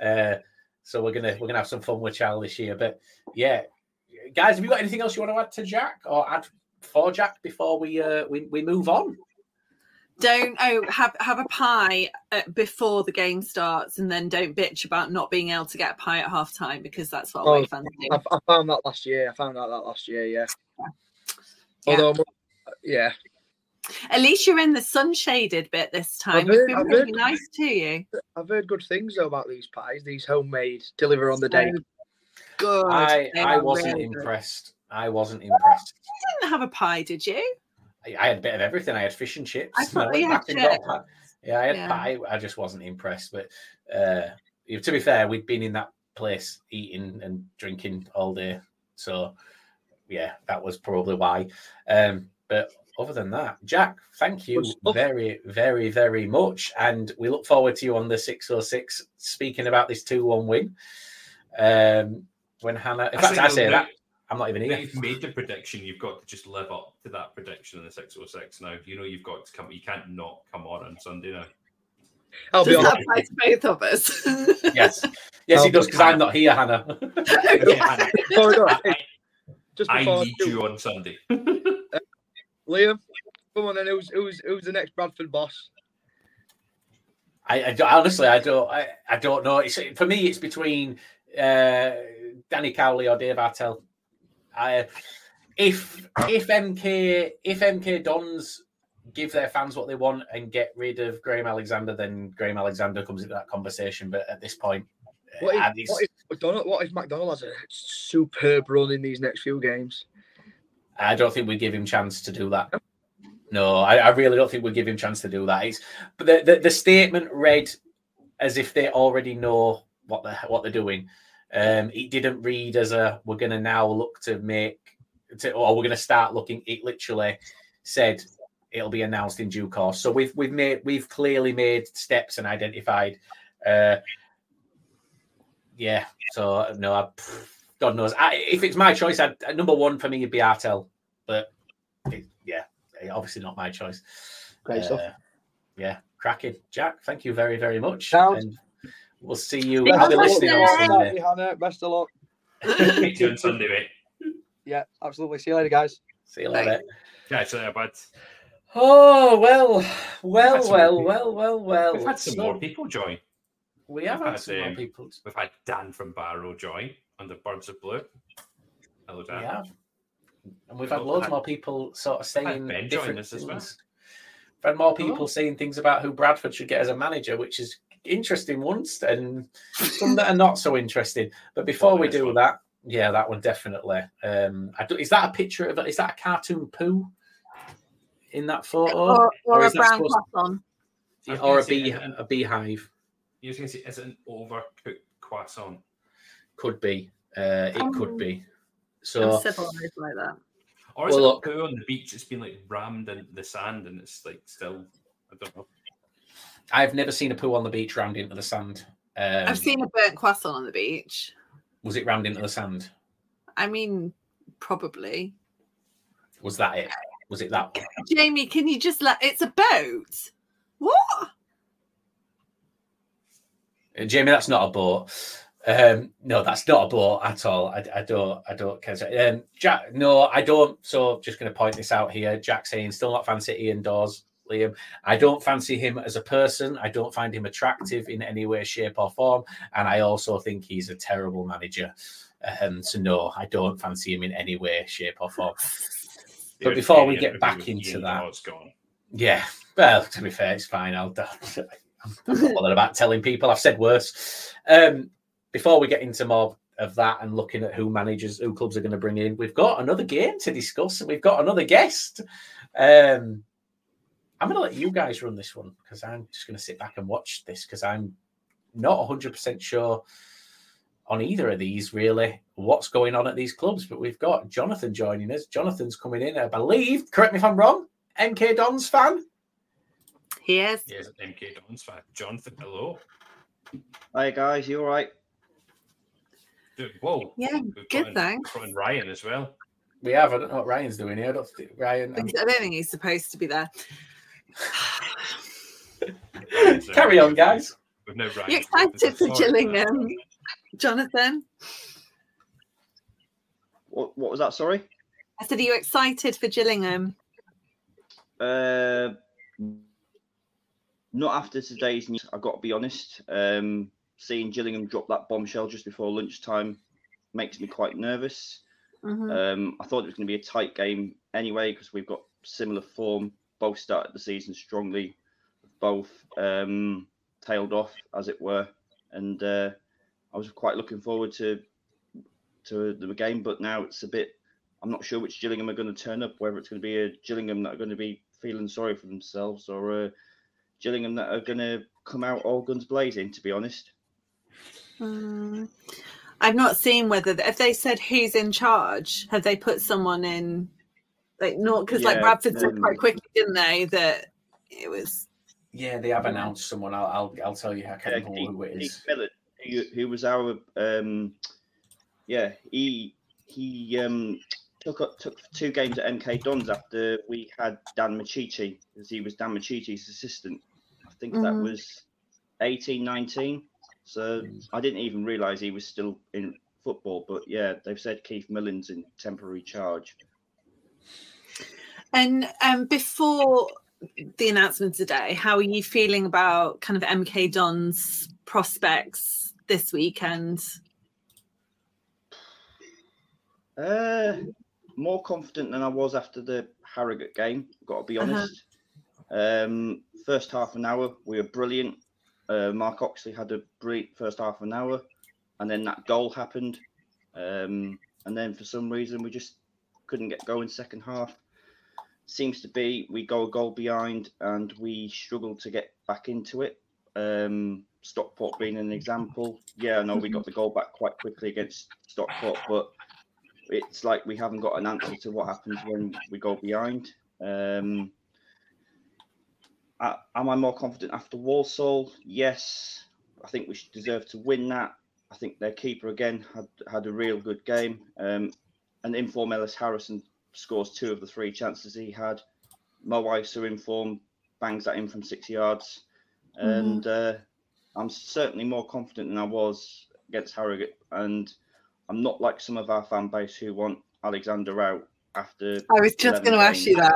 Uh, so we're gonna we're gonna have some fun with Chal this year. But yeah, guys, have you got anything else you want to add to Jack or add for Jack before we uh we, we move on? Don't oh have have a pie uh, before the game starts, and then don't bitch about not being able to get a pie at half time because that's what Oh, away fans do. I, I found that last year. I found out that last year. Yeah. Yeah. Although, yeah, At least you're in the sunshaded bit this time. heard- We've been I've really heard- nice to you. I've heard good things though about these pies. These homemade, deliver on the day. Good. I I wasn't really good. impressed. I wasn't impressed. You didn't have a pie, did you? I, I had a bit of everything. I had fish and chips. I thought went you had back got chips. Yeah, I had Yeah. pie. I just wasn't impressed. But uh, to be fair, we'd been in that place eating and drinking all day. So yeah, that was probably why. Um, but other than that, Jack, thank you very, very, very much. And we look forward to you on the 606 speaking about this 2 1 win. Um, when Hannah, in I fact, think I say now- that, I'm not even Now here. you've made the prediction. You've got to just live up to that prediction in the 606 now. You know you've got to come. You can't not come on on Sunday now. I'll be Does honest. that apply to both of us? [laughs] Yes, yes, he does because I'm not here, Hannah. Yeah, Sorry, go on. I, Just I before I need do, you on Sunday. [laughs] Liam, come on then. Who's who's who's the next Bradford boss? I, I don't- honestly, I don't, I, I don't know. It's for me, it's between uh, Danny Cowley or Dave Artell. I, if if MK if MK Dons give their fans what they want and get rid of Graham Alexander, then Graham Alexander comes into that conversation. But at this point, What uh, if, it's- what if McDonald? What if McDonald has a superb run in these next few games. I don't think we give him chance to do that. No, I, I really don't think we give him chance to do that. It's, but the, the, the statement read as if they already know what they what they're doing. Um, it didn't read as a we're going to now look to make to, or we're going to start looking. It literally said it'll be announced in due course. So we've we've made we've clearly made steps and identified. Uh, yeah. So no, I, God knows. I, if it's my choice, I'd, number one for me would be Artell, but it, yeah, obviously not my choice. Great stuff. Uh, yeah, cracking, Jack. Thank you very very much. Sounds- And we'll see you. Thank I'll be you. listening on Bye. Sunday. Hannah, best of luck. Meet [laughs] you on Sunday, mate. Yeah, absolutely. See you later, guys. See you later. Yeah, so yeah, but Oh well, well, well, well, well, well. we've had some So- more people join. We have had had, some more um, people. We've had Dan from Barrow join on the Birds of Blue. Hello, Dan. Yeah. And we've had loads had- more people sort of saying Ben different us as well. things. We've had more people Hello. saying things about who Bradford should get as a manager, which is interesting ones, and some that are not so interesting. But before Well, we do one. that, yeah, that one definitely. Um, I do, is that a picture of is that a cartoon poo in that photo, Or, or, is a brown supposed- croissant. I was or a bee um, a beehive? You was going to say, is it an overcooked croissant? Could be. Uh, it could Um, be. I'm So civilized like that. Or is Well, it look- poo on the beach? It's been like rammed in the sand and it's like still, I don't know. I've never seen a poo on the beach rammed into the sand. Um, I've seen a burnt croissant on the beach. Was it rammed into the sand? I mean, probably. Was that it? Was it that one? [laughs] Jamie, can you just let? It's a boat. What? Uh, Jamie, that's not a boat. Um, no, that's not a boat at all. I, I don't, I don't care. Um, Jack, no, I don't. So, just going to point this out here. Jack saying, still not fancy Ian Dawes, Liam. I don't fancy him as a person. I don't find him attractive in any way, shape, or form. And I also think he's a terrible manager. Um, so, no, I don't fancy him in any way, shape, or form. [laughs] But before we get back into that-. Yeah. Well, to be fair, it's fine. I'll. [laughs] I'm not bothered about telling people. I've said worse. Um, before we get into more of that and looking at who managers, who clubs are going to bring in, we've got another game to discuss. and We've got another guest. Um, I'm going to let you guys run this one because I'm just going to sit back and watch this because I'm not 100% sure on either of these really what's going on at these clubs. But we've got Jonathan joining us. Jonathan's coming in, I believe. Correct me if I'm wrong. MK Dons fan. He is. Yes, MK Dons fan. Jonathan, hello. Hi guys, you all right? Dude, whoa. Yeah, We've good, got in- thanks. got in Ryan as well. We have. I don't know what Ryan's doing here. I don't think Ryan. I um, don't think he's supposed to be there. Ryan's [sighs] carry on, guys. We've no Ryan. You excited for Gillingham, Jonathan? What, what was that? Sorry. I said, are you excited for Gillingham? Uh, not after today's news. I've got to be honest. Um, seeing Gillingham drop that bombshell just before lunchtime makes me quite nervous. Mhm. Um, I thought it was going to be a tight game anyway because we've got similar form. Both started the season strongly, both um, tailed off, as it were, and uh, I was quite looking forward to to the game. But now it's a bit. I'm not sure which Gillingham are going to turn up. Whether it's going to be a Gillingham that are going to be feeling sorry for themselves, or a Gillingham that are going to come out all guns blazing. To be honest. Mm. I've not seen whether if they said who's in charge, have they put someone in like not because like Yeah, Bradford said um, quite quickly, didn't they, that it was Yeah, they have announced someone. I'll I'll, I'll tell you. I can't Yeah, remember Keith, who it Keith is. Who, who was our um, yeah, he he um took up, took two games at MK Dons after we had Dan Micciche because he was Dan Micciche's assistant. I think that Mhm. was 18, 19. So Mm. I didn't even realise he was still in football. But yeah, they've said Keith Millen's in temporary charge. And um, before the announcement today, how are you feeling about kind of MK Don's prospects this weekend? Uh, more confident than I was after the Harrogate game. Got to be Uh-huh. honest. Um, first half an hour, we were brilliant. Uh, Mark Oxley had a brilliant first half an hour, and then that goal happened. Um, and then for some reason, we just couldn't get going second half. Seems to be we go a goal behind and we struggle to get back into it. Um, Stockport being an example. Yeah, know we got the goal back quite quickly against Stockport, but it's like we haven't got an answer to what happens when we go behind. Um, am I more confident after Walsall? Yes, I think we should deserve to win that. I think their keeper again had had a real good game. Um, and inform Ellis Harrison scores two of the three chances he had. Mo Eisa in form bangs that in from six yards, and uh, I'm certainly more confident than I was against Harrogate. And I'm not like some of our fan base who want Alexander out after. I was just going to ask you that.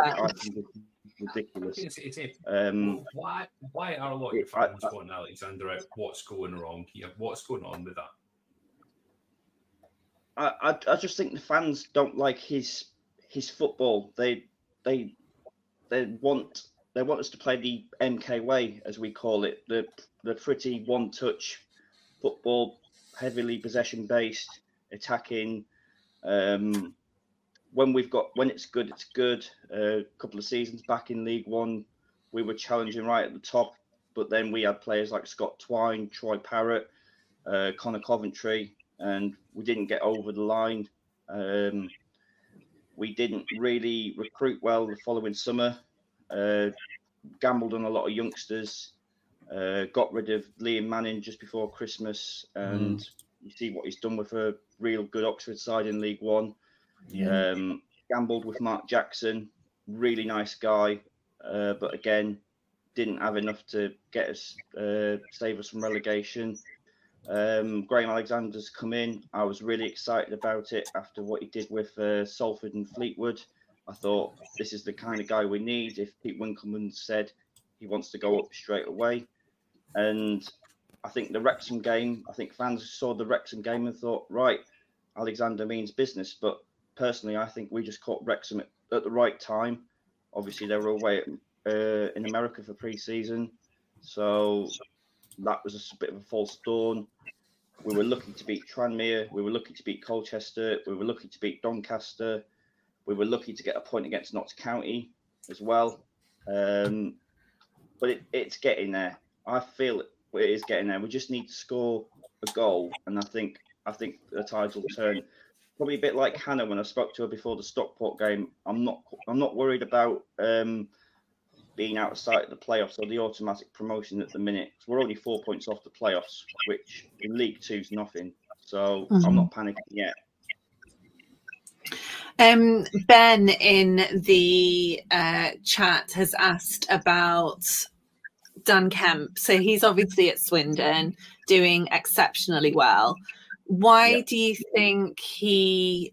I think it's. It's, it's Um, why why are a lot of your it- I- fans wanting Alexander out? What's going wrong here? What's going on with that? I, I I just think the fans don't like his his football. They they they want they want us to play the MK way, as we call it, the the pretty one touch football, heavily possession based, attacking. Um, when we've got when it's good, it's good. Uh, a couple of seasons back in League One, we were challenging right at the top, but then we had players like Scott Twine, Troy Parrott, uh, Conor Coventry, and we didn't get over the line. Um, we didn't really recruit well the following summer. Uh, gambled on a lot of youngsters. Uh, got rid of Liam Manning just before Christmas, and you see what he's done with a real good Oxford side in League One. Um, gambled with Mark Jackson, really nice guy, uh, but again, didn't have enough to get us uh, save us from relegation. Um, Graham Alexander's come in. I was really excited about it after what he did with uh, Salford and Fleetwood. I thought this is the kind of guy we need. If Pete Winkleman said he wants to go up straight away, and I think the Wrexham game, I think fans saw the Wrexham game and thought, right, Alexander means business. But personally, I think we just caught Wrexham at, at the right time. Obviously, they were away uh, in America for pre-season, so that was a bit of a false dawn. We were lucky to beat Tranmere. We were lucky to beat Colchester. We were lucky to beat Doncaster. We were lucky to get a point against Notts County as well. Um, but it, it's getting there. I feel it is getting there. We just need to score a goal, and I think I think the tides will turn. Probably a bit like Hannah when I spoke to her before the Stockport game. I'm not I'm not worried about um, being out of sight of the playoffs or the automatic promotion at the minute. We're only four points off the playoffs, which in League Two is nothing. So I'm not panicking yet. Um, ben in the uh, chat has asked about Dan Kemp. So he's obviously at Swindon doing exceptionally well. Why do you think he?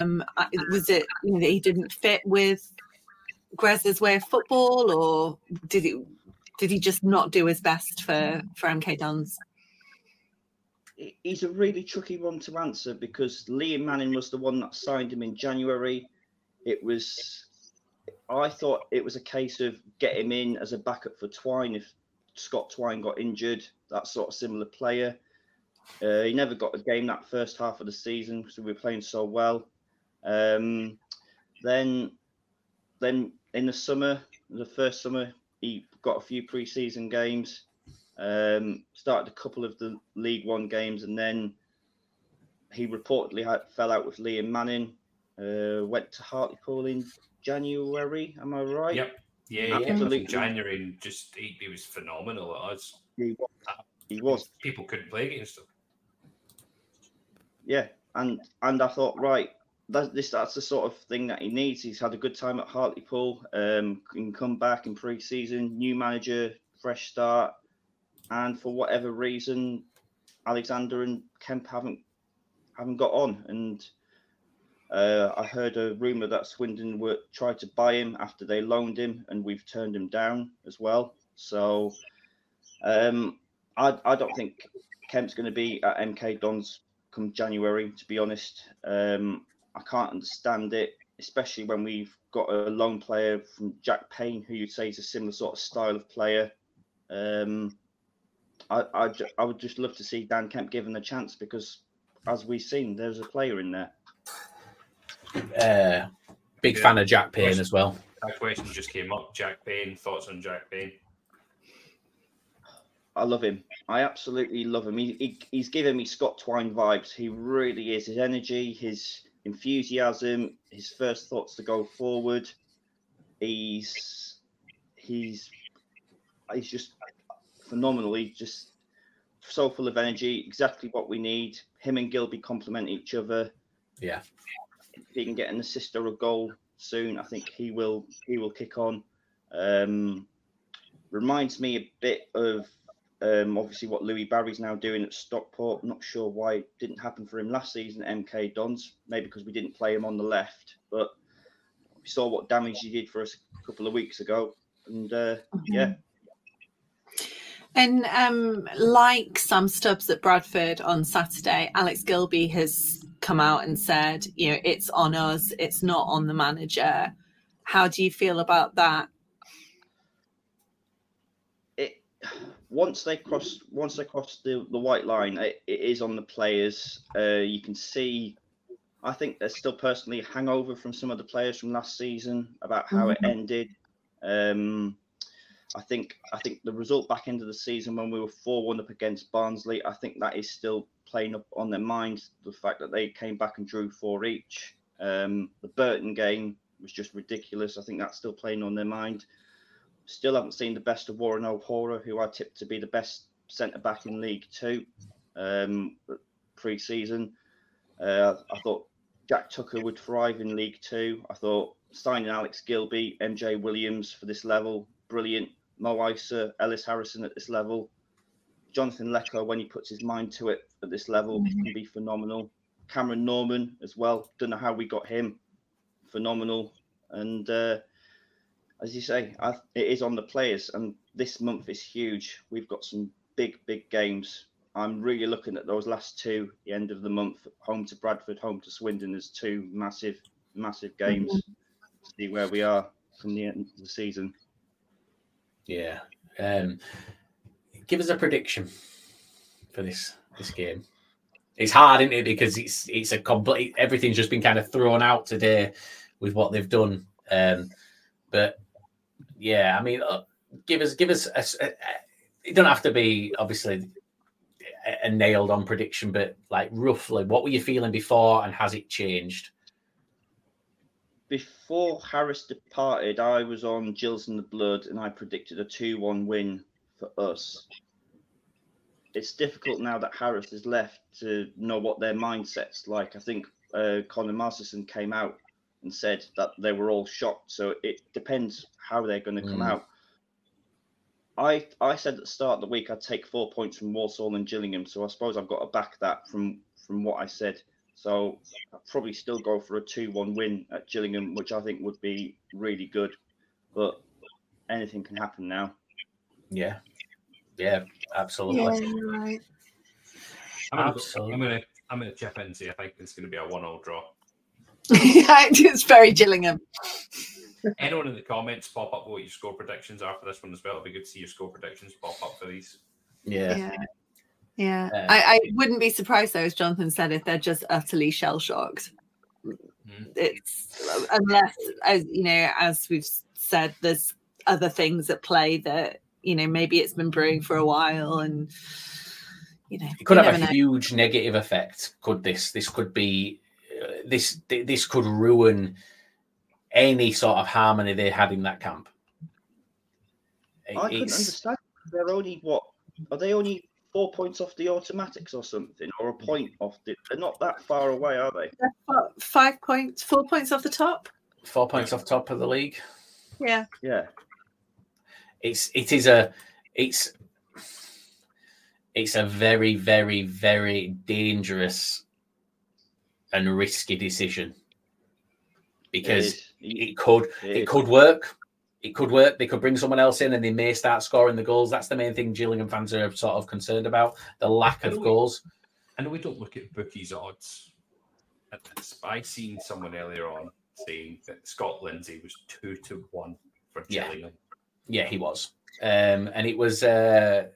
um, was it you know, that he didn't fit with Grez's way of football, or did he did he just not do his best for for MK Dons? He's a really tricky one to answer because Liam Manning was the one that signed him in January. It was, I thought it was a case of get him in as a backup for Twine if Scott Twine got injured. That sort of similar player. Uh, he never got a game that first half of the season because we were playing so well. Um, then, then in the summer, the first summer, he got a few pre-season games. Um, started a couple of the League One games, and then he reportedly had, fell out with Liam Manning. Uh, went to Hartlepool in January. Am I right? Yep. Yeah, yeah. Absolutely. January and just he, he was phenomenal at us. He was, He was. People couldn't play against him. Yeah, and and I thought, right, that this that's the sort of thing that he needs. He's had a good time at Hartlepool. Um, can come back in pre-season, new manager, fresh start, and for whatever reason, Alexander and Kemp haven't haven't got on. And uh, I heard a rumor that Swindon were tried to buy him after they loaned him, and we've turned him down as well. So um, I I don't think Kemp's going to be at MK Dons come January. To be honest, um, I can't understand it, especially when we've got a loan player from Jack Payne, who you'd say is a similar sort of style of player. Um, I, I, I would just love to see Dan Kemp given a chance because, as we've seen, there's a player in there. Uh, big Yeah. fan of Jack Payne as well. That question just came up. Jack Payne, thoughts on Jack Payne? I love him. I absolutely love him. He, he, he's giving me Scott Twine vibes. He really is. His energy, his enthusiasm, his first thoughts to go forward. He's he's he's just phenomenal. He's just so full of energy. Exactly what we need. Him and Gilbey complement each other. Yeah. If he can get an assist or a goal soon, I think he will he will kick on. Um, reminds me a bit of um, obviously what Louie Barry's now doing at Stockport. Not sure why it didn't happen for him last season at MK Dons. Maybe because we didn't play him on the left, but we saw what damage he did for us a couple of weeks ago. And uh, yeah, And um, like Sam Stubbs at Bradford on Saturday, Alex Gilbey has come out and said, you know, it's on us, it's not on the manager. How do you feel about that? Once they cross once they cross the, the white line, it, it is on the players. Uh, you can see. I think there's still personally hangover from some of the players from last season about how it Mhm. ended. Um, I think I think the result back into the season when we were four one up against Barnsley, I think that is still playing up on their minds. The fact that they came back and drew four each. Um, the Burton game was just ridiculous. I think that's still playing on their mind. Still haven't seen the best of Warren O'Hora, who I tipped to be the best centre back in League Two um, pre-season. Uh, I thought Jack Tucker would thrive in League Two. I thought signing Alex Gilbey, MJ Williams for this level, brilliant. Mo Eisa, Ellis Harrison at this level. Jonathan Leko, when he puts his mind to it at this level, can be phenomenal. Cameron Norman as well. Don't know how we got him. Phenomenal. And uh, as you say, I, it is on the players, and this month is huge. We've got some big, big games. I'm really looking at those last two, the end of the month, home to Bradford, home to Swindon, as two massive, massive games. To see where we are from the end of the season. Yeah. Um, give us a prediction for this this game. It's hard, isn't it? Because it's it's a complete everything's just been kind of thrown out today with what they've done. Um, but yeah, I mean, uh, give us give us a, a- a- it don't have to be obviously a, nailed on prediction, but like roughly, what were you feeling before, and has it changed? Before Harris departed, I was on Gills in the Blood and I predicted a 2 1 win for us. It's difficult now that Harris has left to know what their mindset's like. I think uh, Conor Masterson came out and said that they were all shocked. So it depends how they're going to come Mm. out. I I said at the start of the week I'd take four points from Walsall and Gillingham. So I suppose I've got to back that from from what I said. So I'd probably still go for a 2 1 win at Gillingham, which I think would be really good. But anything can happen now. Yeah, yeah, absolutely. right. I'm gonna, go, Absolutely. I'm gonna I'm gonna chip in and say I think it's gonna be a one-all draw. [laughs] it's very Gillingham. Anyone in the comments pop up what your score predictions are for this one as well. It'd be good to see your score predictions pop up for these. Yeah. Yeah. Yeah. Uh, I, I wouldn't be surprised though, as Jonathan said, if they're just utterly shell shocked. It's unless as you know, as we've said, there's other things at play that, you know, maybe it's been brewing for a while and you know it could have a know. huge negative effect could this this could be this this could ruin any sort of harmony they had in that camp I couldn't It's- understand. They're only what? Are they only four points off the automatics or something, or a point off the. They're not that far away, are they? What, Five points, four points off the top. Four points off top of the league. Yeah. Yeah. It's it is a it's it's a very very very dangerous and risky decision because is. it could It it is. could work. It could work. They could bring someone else in, and they may start scoring the goals. That's the main thing Gillingham fans are sort of concerned about: the lack of goals. I know we don't look at bookies odds. at this, I seen someone earlier on saying that Scott Lindsey was two to one for Yeah. Gillingham. Yeah, he was, um, and it was. Uh,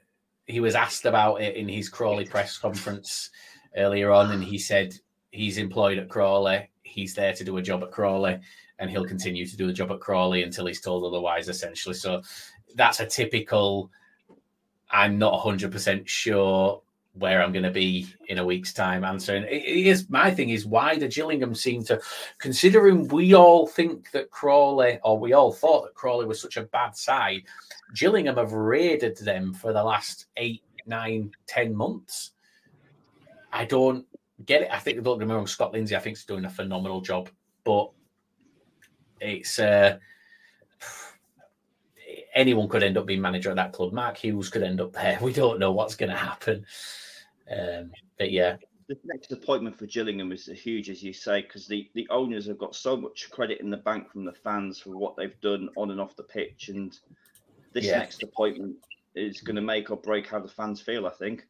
he was asked about it in his Crawley press conference earlier on, and he said he's employed at Crawley. He's there to do a job at Crawley, and he'll continue to do a job at Crawley until he's told otherwise. Essentially, so that's a typical. I'm not 100 percent sure where I'm going to be in a week's time. Answering it is my thing is why do Gillingham seem to, considering we all think that Crawley or we all thought that Crawley was such a bad side, Gillingham have raided them for the last eight, nine, ten months. I don't get it. I think don't get me wrong, Scott Lindsey, I think is doing a phenomenal job, but it's uh anyone could end up being manager at that club. Mark Hughes could end up there. [laughs] We don't know what's going to happen. Um, but yeah, The next appointment for Gillingham is huge, as you say, because the, the owners have got so much credit in the bank from the fans for what they've done on and off the pitch. And this Yeah. next appointment is going to make or break how the fans feel, I think.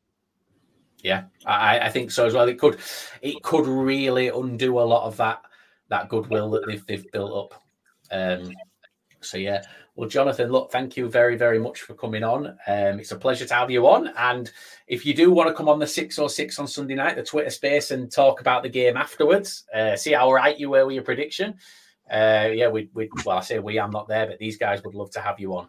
Yeah, I, I think so as well. It could, it could really undo a lot of that that goodwill that they've they've built up. Um, so yeah, well, Jonathan, look, thank you very very much for coming on. Um, it's a pleasure to have you on. And if you do want to come on the six or six on Sunday night, the Twitter space, and talk about the game afterwards, uh, see how right you were with your prediction. Uh, yeah, we we well, I say we, I'm not there, but these guys would love to have you on.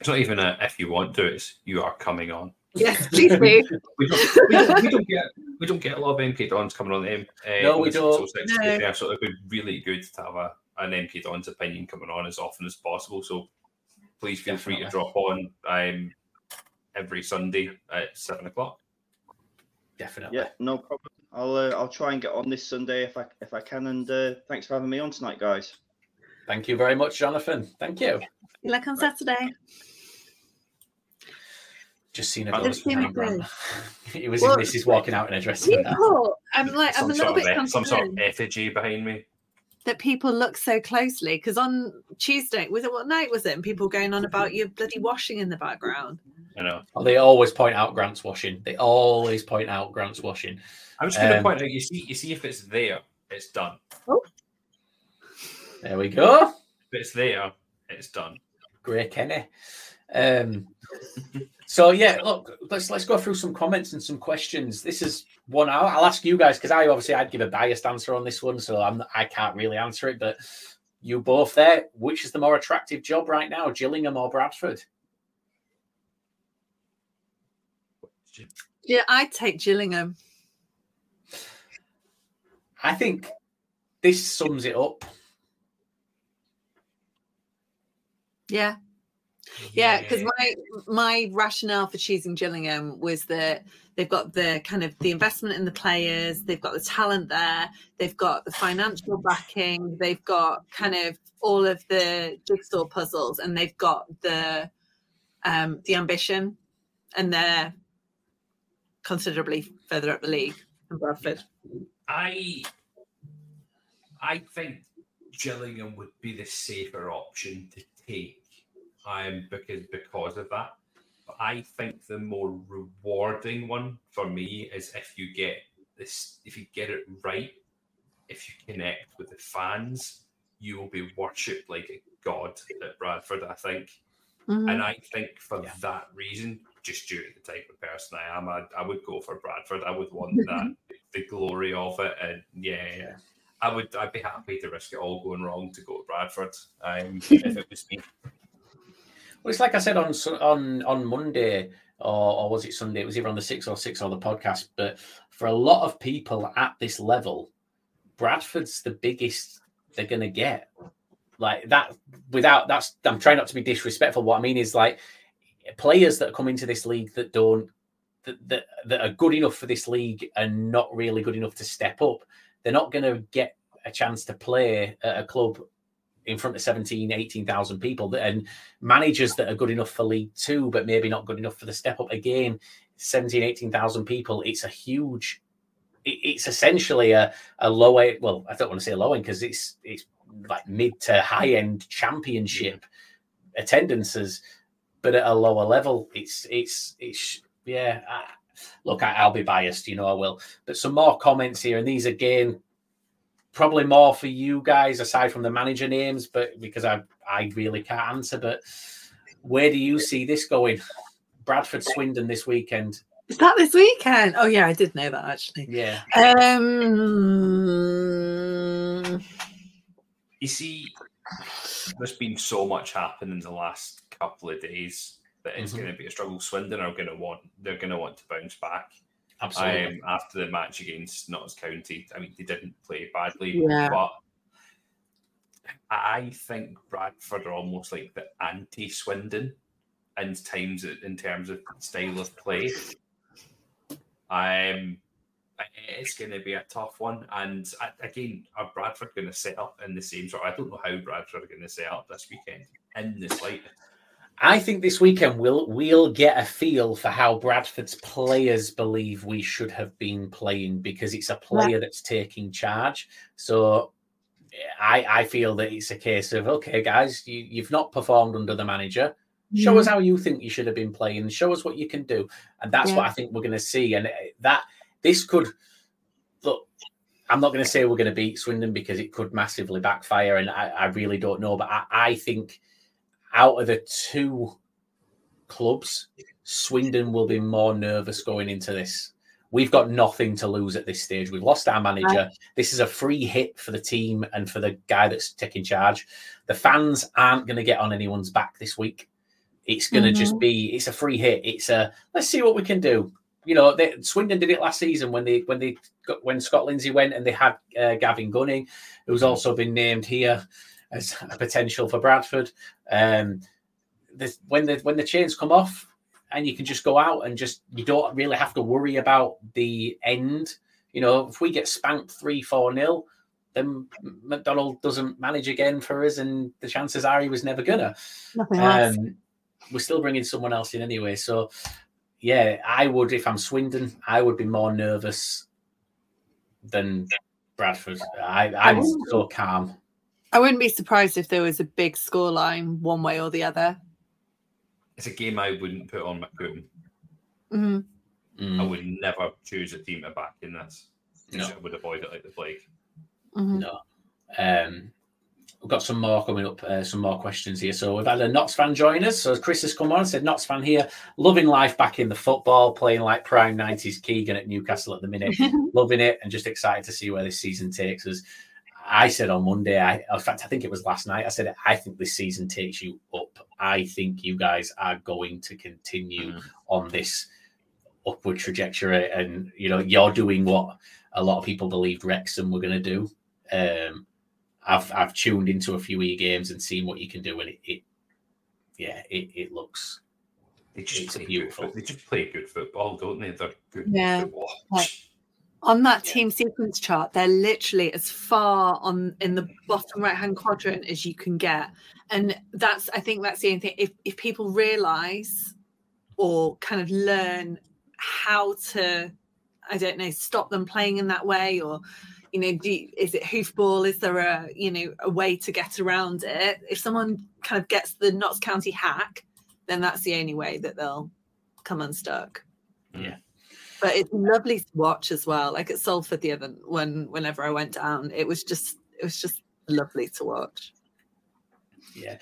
It's not even a if you want to, it's you are coming on. [laughs] Yes, please do. we, don't, we, don't, we don't get we don't get a lot of MK Dons coming on the M. Uh, No, we don't. No. Yeah, so it would be really good to have a, an MK Dons opinion coming on as often as possible. So please feel free to drop on um, every Sunday at seven o'clock. Definitely. Yeah, no problem. I'll uh, I'll try and get on this Sunday if I if I can. And uh, thanks for having me on tonight, guys. Thank you very much, Jonathan. Thank you. Good luck on Saturday. Just seen a That ghost was behind really it was Well, missus walking out in a dress. and. People, I'm like, I'm Some a little sort, of, bit e- some sort of effigy behind me. that people look so closely because on Tuesday, was it what night was it? And people going on about your bloody washing in the background. You know, Oh, They always point out Grant's washing. They always point out Grant's washing. I'm just going to Um, point out. You see, you see if it's there, it's done. There we go. If it's there, it's done. Great Kenny. Um, so yeah, look, let's let's go through some comments and some questions. This is one I'll, I'll ask you guys because I obviously I'd give a biased answer on this one, so I'm I can't really answer it. But you both there, which is the more attractive job right now, Gillingham or Bradford? Yeah, I'd take Gillingham. I think this sums it up. Yeah. Yeah, because my my rationale for choosing Gillingham was that they've got the kind of the investment in the players, they've got the talent there, they've got the financial backing, they've got kind of all of the jigsaw puzzles, and they've got the um the ambition, and they're considerably further up the league than Bradford. I I think Gillingham would be the safer option to take, um, because because of that. But I think the more rewarding one for me is if you get this, if you get it right, if you connect with the fans, you will be worshipped like a god at Bradford. I think, Mhm. and I think for that reason, just due to the type of person I am, I, I would go for Bradford. I would want that [laughs] the glory of it, and yeah, yeah. I would. I'd be happy to risk it all going wrong to go to Bradford. Um, [laughs] if it was me, Well, it's like I said on on on Monday, or, or was it Sunday? It was either on the six or six or the podcast. But for a lot of people at this level, Bradford's the biggest they're going to get. Like that, without that's. I'm trying not to be disrespectful. What I mean is like players that come into this league that don't that, that, that are good enough for this league and not really good enough to step up, they're not going to get a chance to play at a club in front of 17, 18,000 people and managers that are good enough for League Two, but maybe not good enough for the step up again. 17, 18,000 people. It's a huge, it's essentially a, a low. Well, I don't want to say low end because it's, it's like mid to high end championship attendances, but at a lower level, it's, it's, it's, yeah. I, look, I, I'll be biased, you know, I will. But some more comments here, and these again probably more for you guys aside from the manager names, but because I I really can't answer. But where do you see this going? Bradford Swindon this weekend. Is that this weekend? Oh yeah, I did know that actually. Yeah. Um. You see, there's been so much happen in the last couple of days that it's Mhm. going to be a struggle. Swindon are going to want they're going to want to bounce back. Absolutely. Um, after the match against Notts County, I mean they didn't play badly, Yeah. but I think Bradford are almost like the anti-Swindon in times in terms of style of play. Um, it's going to be a tough one, and again, are Bradford going to set up in the same sort? I don't know how Bradford are going to set up this weekend in the slightest. I think this weekend we'll we'll get a feel for how Bradford's players believe we should have been playing because it's a player that's taking charge. So I I feel that it's a case of okay, guys, you, you've not performed under the manager. Show us how you think you should have been playing. Show us what you can do, and that's what I think we're going to see. And uh, that this could look. I'm not going to say we're going to beat Swindon because it could massively backfire, and I, I really don't know. But I, I think out of the two clubs, Swindon will be more nervous going into this. We've got nothing to lose at this stage. We've lost our manager. This is a free hit for the team and for the guy that's taking charge. The fans aren't going to get on anyone's back this week. It's going to just be it's a free hit. It's a let's see what we can do. You know, they, Swindon did it last season when they when they got, when Scott Lindsey went and they had uh, Gavin Gunning, who's also been named here as a potential for Bradford. Um, this, when the when the chains come off and you can just go out and just you don't really have to worry about the end. You know, if we get spanked three four nil, then McDonald doesn't manage again for us, and the chances are he was never gonna. Nothing else. Um, we're still bringing someone else in anyway, so yeah, I would if I'm Swindon, I would be more nervous than Bradford. I, I'm so calm. I wouldn't be surprised if there was a big scoreline one way or the other. It's a game I wouldn't put on McCoon. Mhm. Mm. I would never choose a team to back in this. No. I would avoid it like the plague. Mhm. No. Um, we've got some more coming up, uh, some more questions here. So we've had a Notts fan join us. So Chris has come on and said, Notts fan here, loving life back in the football, playing like prime 90s Keegan at Newcastle at the minute, [laughs] loving it and just excited to see where this season takes us. I said on Monday, I, in fact, I think it was last night, I said, I think this season takes you up. I think you guys are going to continue on this upward trajectory. And, you know, you're doing what a lot of people believed Wrexham were going to do. Um, I've I've tuned into a few e games and seen what you can do, and it, it yeah, it, it looks They just it's play beautiful. Good, they just play good football, don't they? They're good. Yeah. to watch. Like, on that team sequence chart, they're literally as far on in the bottom right hand quadrant as you can get. And that's I think that's the only thing. If if people realise or kind of learn how to, I don't know, stop them playing in that way or you know, do, is it hoofball? Is there a you know a way to get around it? If someone kind of gets the Notts County hack, then that's the only way that they'll come unstuck. Yeah. But it's lovely to watch as well. Like at Salford the other when whenever I went down, it was just it was just lovely to watch. yeah.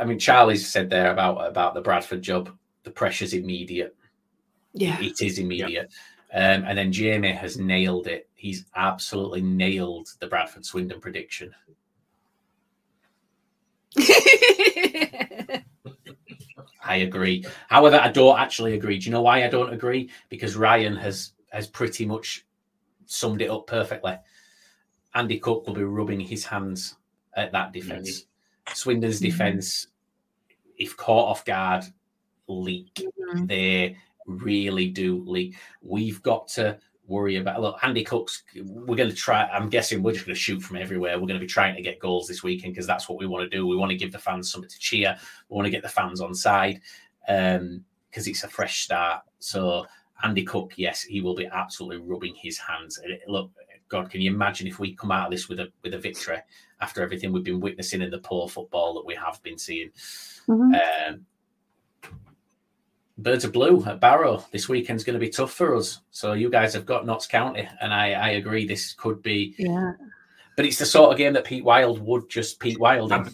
I mean, Charlie's said there about about the Bradford job. The pressure's immediate. Yeah. It is immediate. Um, and then Jamie has nailed it. He's absolutely nailed the Bradford Swindon prediction. [laughs] I agree. However, I don't actually agree. Do you know why I don't agree? Because Ryan has has pretty much summed it up perfectly. Andy Cook will be rubbing his hands at that defense. Swindon's Mhm. defense, if caught off guard, leak. Mhm. They really do leak. We've got to worry about. Look, Andy Cook's. We're going to try. I'm guessing we're just going to shoot from everywhere. We're going to be trying to get goals this weekend because that's what we want to do. We want to give the fans something to cheer. We want to get the fans on side because um, it's a fresh start. So Andy Cook, yes, he will be absolutely rubbing his hands. Look, God, can you imagine if we come out of this with a with a victory after everything we've been witnessing in the poor football that we have been seeing? Mm-hmm. Um, Birds of Blue at Barrow this weekend's going to be tough for us. So you guys have got Notts County, and I, I agree this could be. Yeah. But it's the sort of game that Pete Wild would just Pete Wild. I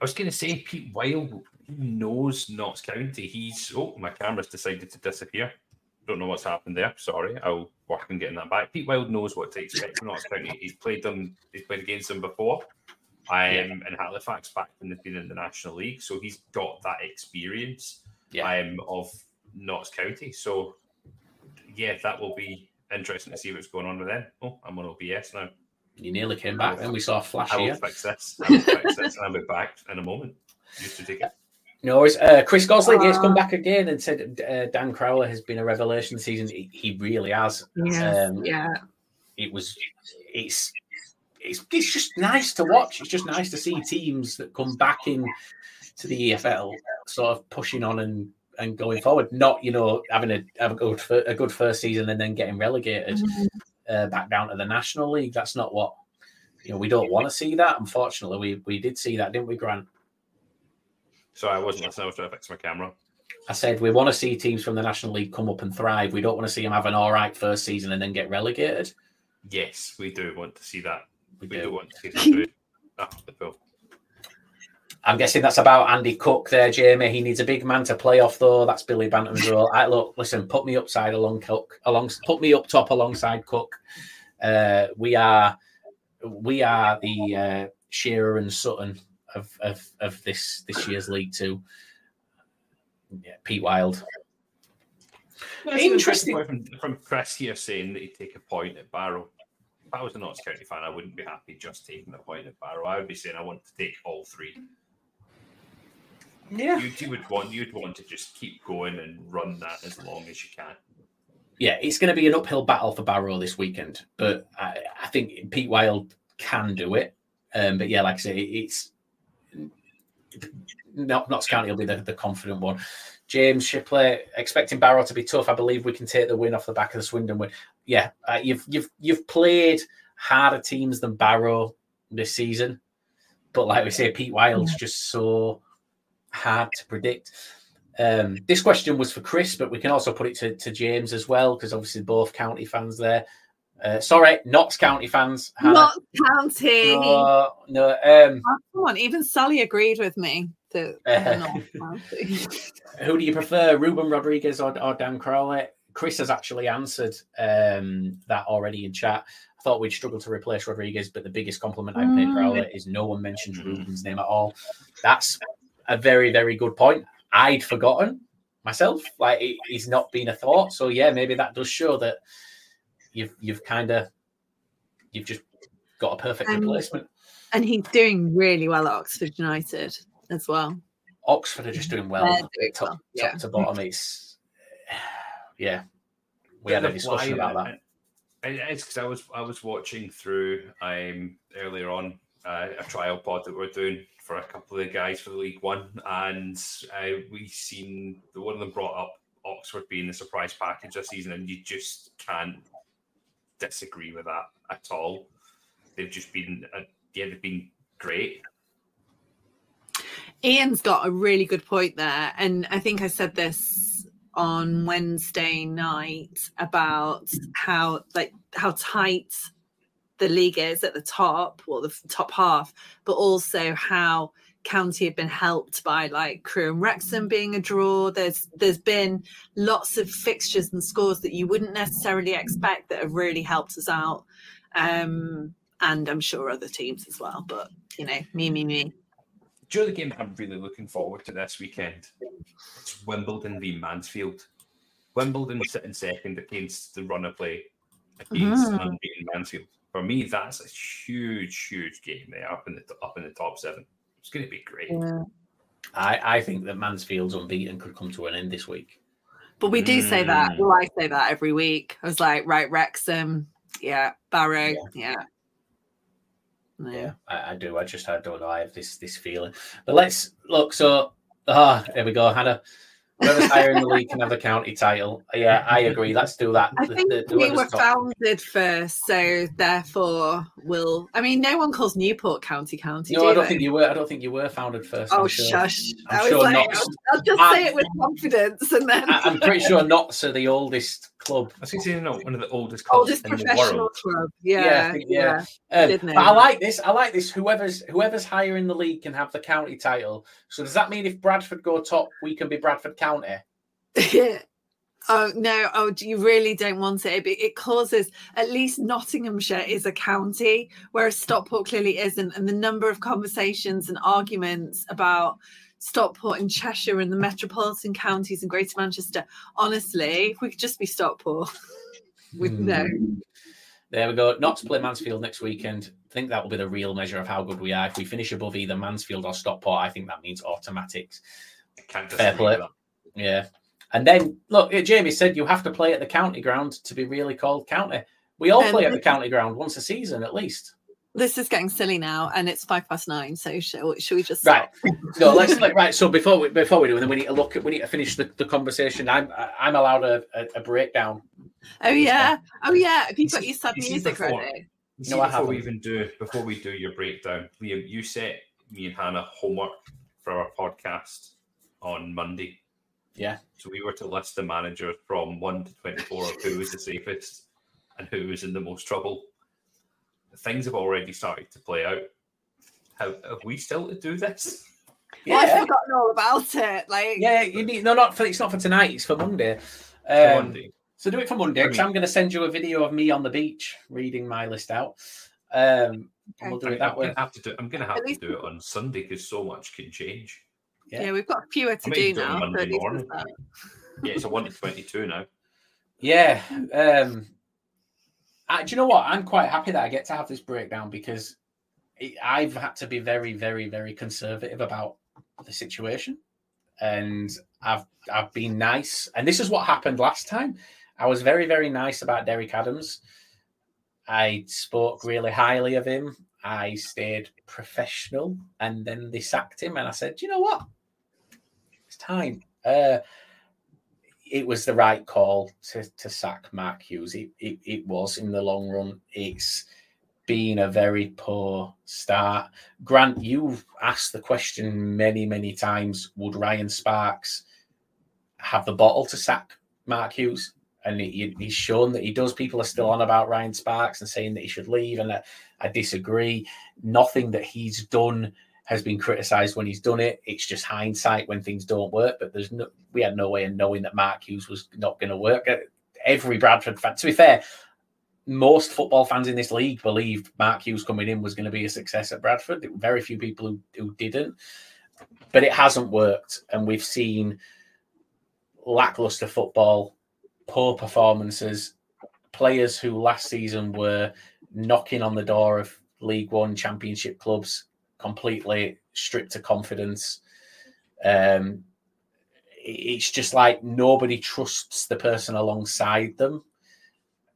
was going to say Pete Wild knows Notts County. He's oh my camera's decided to disappear. Don't know what's happened there. Sorry, I'll work on getting that back. Pete Wild knows what to expect from Notts County. He's played them. He's played against them before. I am yeah. in Halifax back when they've been in the National League, so he's got that experience yeah. um, of Notts County. So, yeah, that will be interesting to see what's going on with them. Oh, I'm on OBS now. You nearly came back, and we saw a flash I will here. fix this. I will fix this, and I'll be back in a moment. Used to take it. No worries. Uh, Chris Gosling uh, has come back again and said uh, Dan Crowley has been a revelation this season. He, he really has. Yes, um, yeah. It was. It's. It's, it's just nice to watch. It's just nice to see teams that come back in to the EFL, sort of pushing on and and going forward. Not you know having a have a good a good first season and then getting relegated mm-hmm. uh, back down to the National League. That's not what you know. We don't want to see that. Unfortunately, we we did see that, didn't we, Grant? Sorry, I wasn't listening. I was trying to fix my camera. I said we want to see teams from the National League come up and thrive. We don't want to see them have an all right first season and then get relegated. Yes, we do want to see that. We, we do. do. want to see them do it. Ah, the I'm guessing that's about Andy Cook there, Jamie. He needs a big man to play off, though. That's Billy Bantam's role. I look, listen, put me upside along Cook, along, put me up top alongside Cook. Uh, we are, we are the uh, Shearer and Sutton of, of of this this year's League Two. Yeah, Pete Wild. Interesting. From, from here saying that he'd take a point at Barrow. If I was a Notts County fan, I wouldn't be happy just taking a point at Barrow. I would be saying I want to take all three. Yeah, you, you would want you'd want to just keep going and run that as long as you can. Yeah, it's going to be an uphill battle for Barrow this weekend, but I, I think Pete Wild can do it. Um, but yeah, like I say, it's not Notts County will be the, the confident one. James Shipley expecting Barrow to be tough. I believe we can take the win off the back of the Swindon win. Yeah, uh, you've you've you've played harder teams than Barrow this season, but like we say, Pete Wild's just so hard to predict. Um, this question was for Chris, but we can also put it to, to James as well, because obviously both county fans there. Uh, sorry, Notts County fans. Notts County. No, no. Um, oh, come on, even Sally agreed with me. That [laughs] uh, [laughs] who do you prefer, Ruben Rodrigues or, or Dan Crowley? Chris has actually answered um, that already in chat. I thought we'd struggle to replace Rodrigues, but the biggest compliment I've paid Crowley is no one mentions Ruben's name at all. That's a very, very good point. I'd forgotten myself. Like it, he's not been a thought. So yeah, maybe that does show that you've you've kind of you've just got a perfect um, replacement. And he's doing really well at Oxford United as well. Oxford are just doing well, doing top, well. Yeah. top to bottom. It's [sighs] yeah, we had a discussion about that. It's because I was I was watching through um earlier on uh, a trial pod that we're doing for a couple of the guys for the League One, and uh, we seen the one of them brought up Oxford being the surprise package this season, and you just can't disagree with that at all. They've just been, uh, yeah, they've been great. Ian's got a really good point there, and I think I said this on Wednesday night about how like how tight the league is at the top, or the top half, but also how County have been helped by like Crewe and Wrexham being a draw. There's there's been lots of fixtures and scores that you wouldn't necessarily expect that have really helped us out. Um, and I'm sure other teams as well. But you know, me, me, me. During the game I'm really looking forward to this weekend, it's Wimbledon v Mansfield. Wimbledon sitting second against the runner play against mm-hmm. unbeaten Mansfield. For me, that's a huge, huge game there up in the up in the top seven. It's going to be great. Yeah. I, I think that Mansfield's unbeaten could come to an end this week. But we do say that. Mm. Well, I say that every week. I was like, right, Wrexham, yeah, Barrow, yeah. No. Yeah, I, I do. I just I don't know. I have this this feeling. But let's look. So ah, there we go, Hannah. Whoever's higher in the league can have the county title. Yeah, I agree. Let's do that. I The- think the- we were top- founded first, so therefore we'll. I mean, no one calls Newport County County. No, do I don't they? think you were. I don't think you were founded first. Oh, I'm sure. shush! I'm I was sure like, I'll, I'll just I- say it with confidence, and then I, I'm pretty sure Notts are the oldest club. I was going to say, no, one of the oldest clubs oldest in the professional world. club. Yeah, Yeah, I think- yeah. Um, but I like this. I like this. Whoever's whoever's higher in the league can have the county title. So does that mean if Bradford go top, we can be Bradford County? Yeah. [laughs] Oh no! Oh, you really don't want it? It, it causes at least Nottinghamshire is a county, whereas Stockport clearly isn't. And the number of conversations and arguments about Stockport and Cheshire and the metropolitan counties and Greater Manchester. Honestly, if we could just be Stockport, [laughs] with no. There we go. Not to play Mansfield next weekend. I think that will be the real measure of how good we are. If we finish above either Mansfield or Stockport, I think that means automatics. Can't Fair play. with. Yeah. And then look, Jamie said you have to play at the county ground to be really called county. We all Um, play at the county ground once a season at least. This is getting silly now, and it's five past nine. So shall, oh, shall we just Right. [laughs] No, let's like right. So before we before we do, then we need to look at we need to finish the, the conversation. I'm I'm allowed a, a, a breakdown. Oh yeah, oh yeah. Have you got your sad music before- ready? You see, No, I before we even do before we do your breakdown, Liam, you set me and Hannah homework for our podcast on Monday. Yeah. So we were to list the managers from one to twenty-four of who was the safest and who was in the most trouble. Things have already started to play out. Have, have we still to do this? [laughs] Well, I've forgotten all about it. Like, Yeah, you need no, not for it's not for tonight. It's for Monday. For Um, Monday? So do it for Monday because I mean- I'm going to send you a video of me on the beach reading my list out. Um, and we'll do I it that am way. gonna have to do. I'm gonna have At to do it on Sunday because so much can change. yeah. we've got fewer to I do do now. Monday morning. Yeah, it's a one to twenty-two now. Yeah. Um, I, do you know what? I'm quite happy that I get to have this breakdown because it, I've had to be very, very, very conservative about the situation, and I've I've been nice. And this is what happened last time. I was very, very nice about Derek Adams. I spoke really highly of him. I stayed professional, and then they sacked him. And I said, "Do you know what? It's time." Uh, it was the right call to, to sack Mark Hughes. It, it, it was in the long run. It's been a very poor start. Grant, you've asked the question many, many times would Ryan Sparks have the bottle to sack Mark Hughes? And he, he's shown that he does. People are still on about Ryan Sparks and saying that he should leave. And I, I disagree. Nothing that he's done has been criticized when he's done it. It's just hindsight when things don't work. But there's no, we had no way of knowing that Mark Hughes was not going to work. Uh, every Bradford fan, to be fair, most football fans in this league believed Mark Hughes coming in was going to be a success at Bradford. Very few people who, who didn't. But it hasn't worked. And we've seen lackluster football, poor performances, players who last season were knocking on the door of League One championship clubs completely stripped of confidence. Um, it's just like nobody trusts the person alongside them.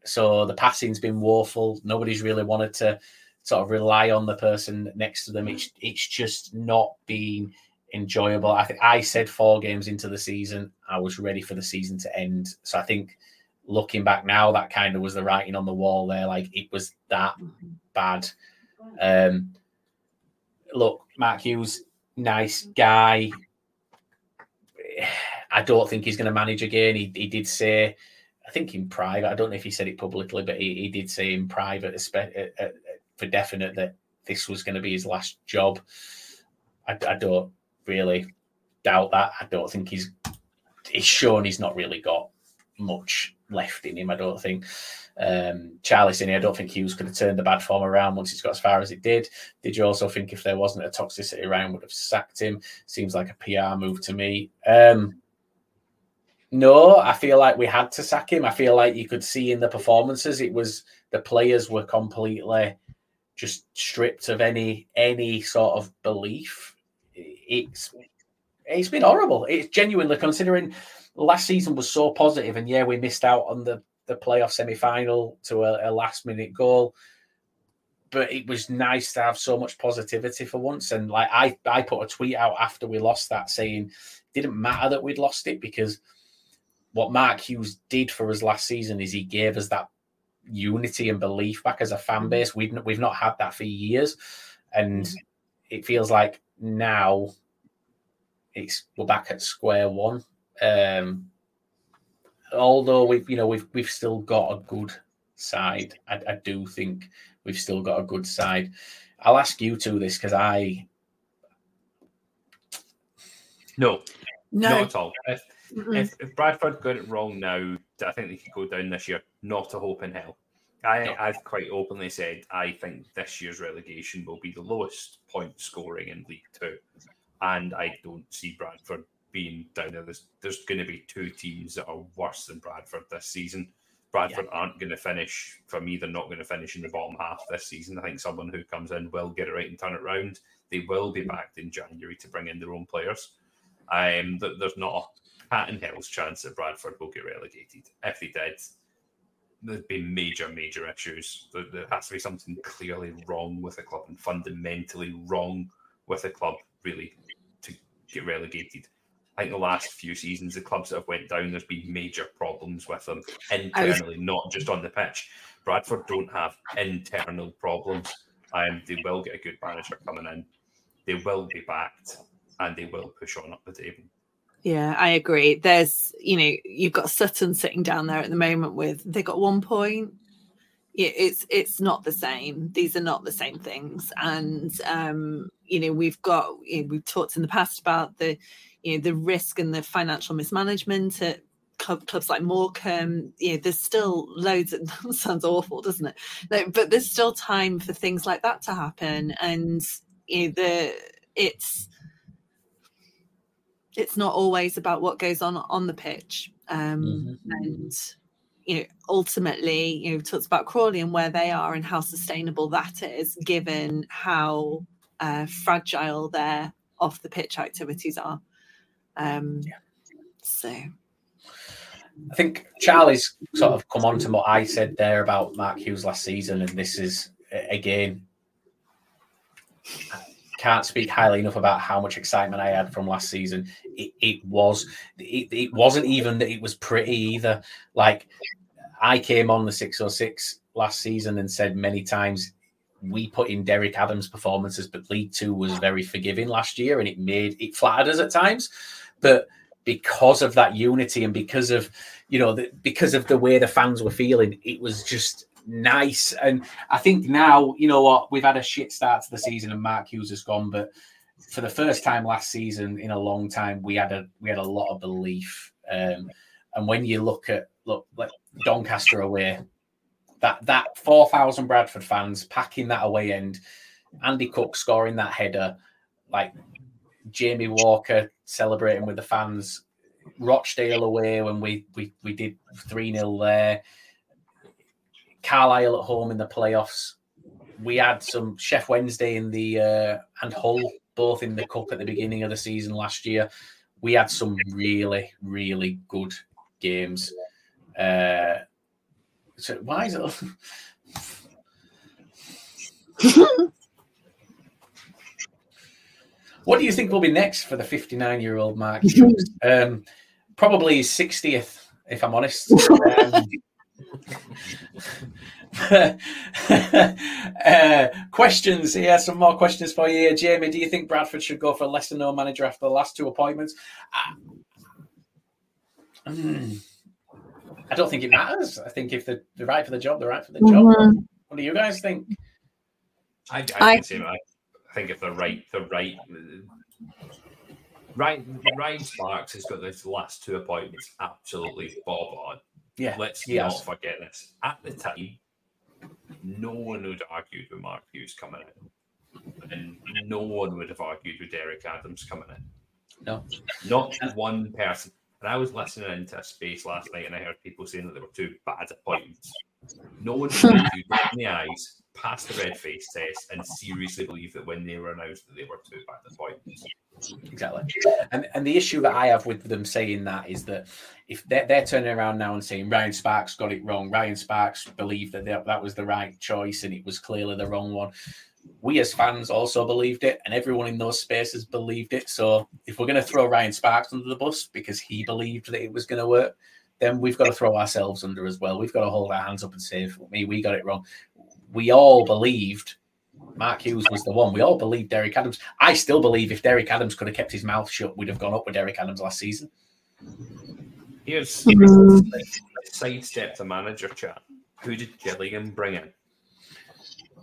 So the passing's been woeful. Nobody's really wanted to sort of rely on the person next to them. It's it's just not been enjoyable. I think I said four games into the season, I was ready for the season to end. So I think looking back now, that kind of was the writing on the wall there. Like it was that bad. Um, look, Mark Hughes, nice guy. I don't think he's going to manage again. He, he did say, I think in private, I don't know if he said it publicly, but he, he did say in private uh, uh, for definite that this was going to be his last job. I, I don't really doubt that. I don't think he's he's shown he's not really got much left in him. I don't think. Um, Charlie's in here. I don't think Hughes could have turned the bad form around once he's got as far as it did. Did you also think if there wasn't a toxicity around, would have sacked him? Seems like a PR move to me. Um, no, I feel like we had to sack him. I feel like you could see in the performances, it was the players were completely just stripped of any any sort of belief. It's it's been horrible. It's genuinely considering last season was so positive, and yeah, we missed out on the the playoff semi final to a, a last minute goal. But it was nice to have so much positivity for once. And like I, I put a tweet out after we lost that saying it didn't matter that we'd lost it because what Mark Hughes did for us last season is he gave us that unity and belief back as a fan mm. base. We've we've not had that for years, and mm. it feels like now it's we're back at square one. Um, although we've you know we've we've still got a good side. I, I do think we've still got a good side. I'll ask you to this because I no, No. not at all. If, if, if Bradford got it wrong now, I think they could go down this year. Not a hope in hell. I, I've quite openly said I think this year's relegation will be the lowest point scoring in League Two, and I don't see Bradford being down there. There's, there's going to be two teams that are worse than Bradford this season. Bradford aren't going to finish. For me, they're not going to finish in the bottom half this season. I think someone who comes in will get it right and turn it round. They will be backed in January to bring in their own players. Um, there's not a cat in hell's chance that Bradford will get relegated. If they did, there'd be major, major issues. There, there has to be something clearly wrong with the club and fundamentally wrong with the club, really, to get relegated. I think the last few seasons, the clubs that have went down, there's been major problems with them internally, not just on the pitch. Bradford don't have internal problems. Um, they will get a good manager coming in. They will be backed, and they will push on up the table. Yeah, I agree. There's, you know, you've got Sutton sitting down there at the moment with they got one point. Yeah, it's it's not the same. These are not the same things, and um, you know, we've got you know, we've talked in the past about the, you know, the risk and the financial mismanagement at club, clubs like Morecambe. You know, there's still loads. Of, [laughs] that sounds awful, doesn't it? No, but there's still time for things like that to happen, and you know, the it's it's not always about what goes on on the pitch. Um, And you know, ultimately, you know, talks about Crawley and where they are and how sustainable that is, given how uh, fragile their off the pitch activities are. Um, So I think Charlie's sort of come on to what I said there about Mark Hughes last season, and this is a- again can't speak highly enough about how much excitement I had from last season. It, it was it, it wasn't even that it was pretty either. Like I came on the 606 last season and said many times we put in Derek Adams' performances, but League Two was very forgiving last year, and it made it flattered us at times. But because of that unity and because of you know the, because of the way the fans were feeling, it was just nice. And I think now you know what we've had a shit start to the season, and Mark Hughes has gone, but for the first time last season in a long time, we had a we had a lot of belief. Um, and when you look at look like Doncaster away, that that four thousand Bradford fans packing that away end, Andy Cook scoring that header, like Jamie Walker celebrating with the fans, Rochdale away when we we we did three 0 there, Carlisle at home in the playoffs. We had some Sheff Wednesday in the uh, and Hull both in the cup at the beginning of the season last year. We had some really really good games. Uh, so why is it? [laughs] [laughs] what do you think will be next for the 59 year old Mark [laughs] Um, probably his 60th, if I'm honest. [laughs] Um, [laughs] uh, questions here, some more questions for you here. Jamie, do you think Bradford should go for a lesser known manager after the last two appointments? Uh, mm, I don't think it matters. I think if they're, they're right for the job, they're right for the job. Mhm. What do you guys think? I, I, I- can say I think if they're right, they're right. Ryan, Ryan Sparks has got these last two appointments absolutely bob on. Yeah, Let's not has. forget this. At the time, no one would have argued with Mark Hughes coming in. And no one would have argued with Derek Adams coming in. No. Not one person. And I was listening into a space last night and I heard people saying that there were two bad appointments. No one look you in the eyes, pass the red face test, and seriously believe that when they were announced that they were two by the point. Exactly. And and the issue that I have with them saying that is that if they're, they're turning around now and saying Ryan Sparks got it wrong, Ryan Sparks believed that that that was the right choice and it was clearly the wrong one. We as fans also believed it, and everyone in those spaces believed it. So if we're going to throw Ryan Sparks under the bus because he believed that it was going to work, then we've got to throw ourselves under as well. We've got to hold our hands up and say, "Me, we got it wrong." We all believed Mark Hughes was the one. We all believed Derek Adams. I still believe if Derek Adams could have kept his mouth shut, we'd have gone up with Derek Adams last season. Here's, Hmm. here's let's sidestep the manager chat. Who did Gillingham bring in?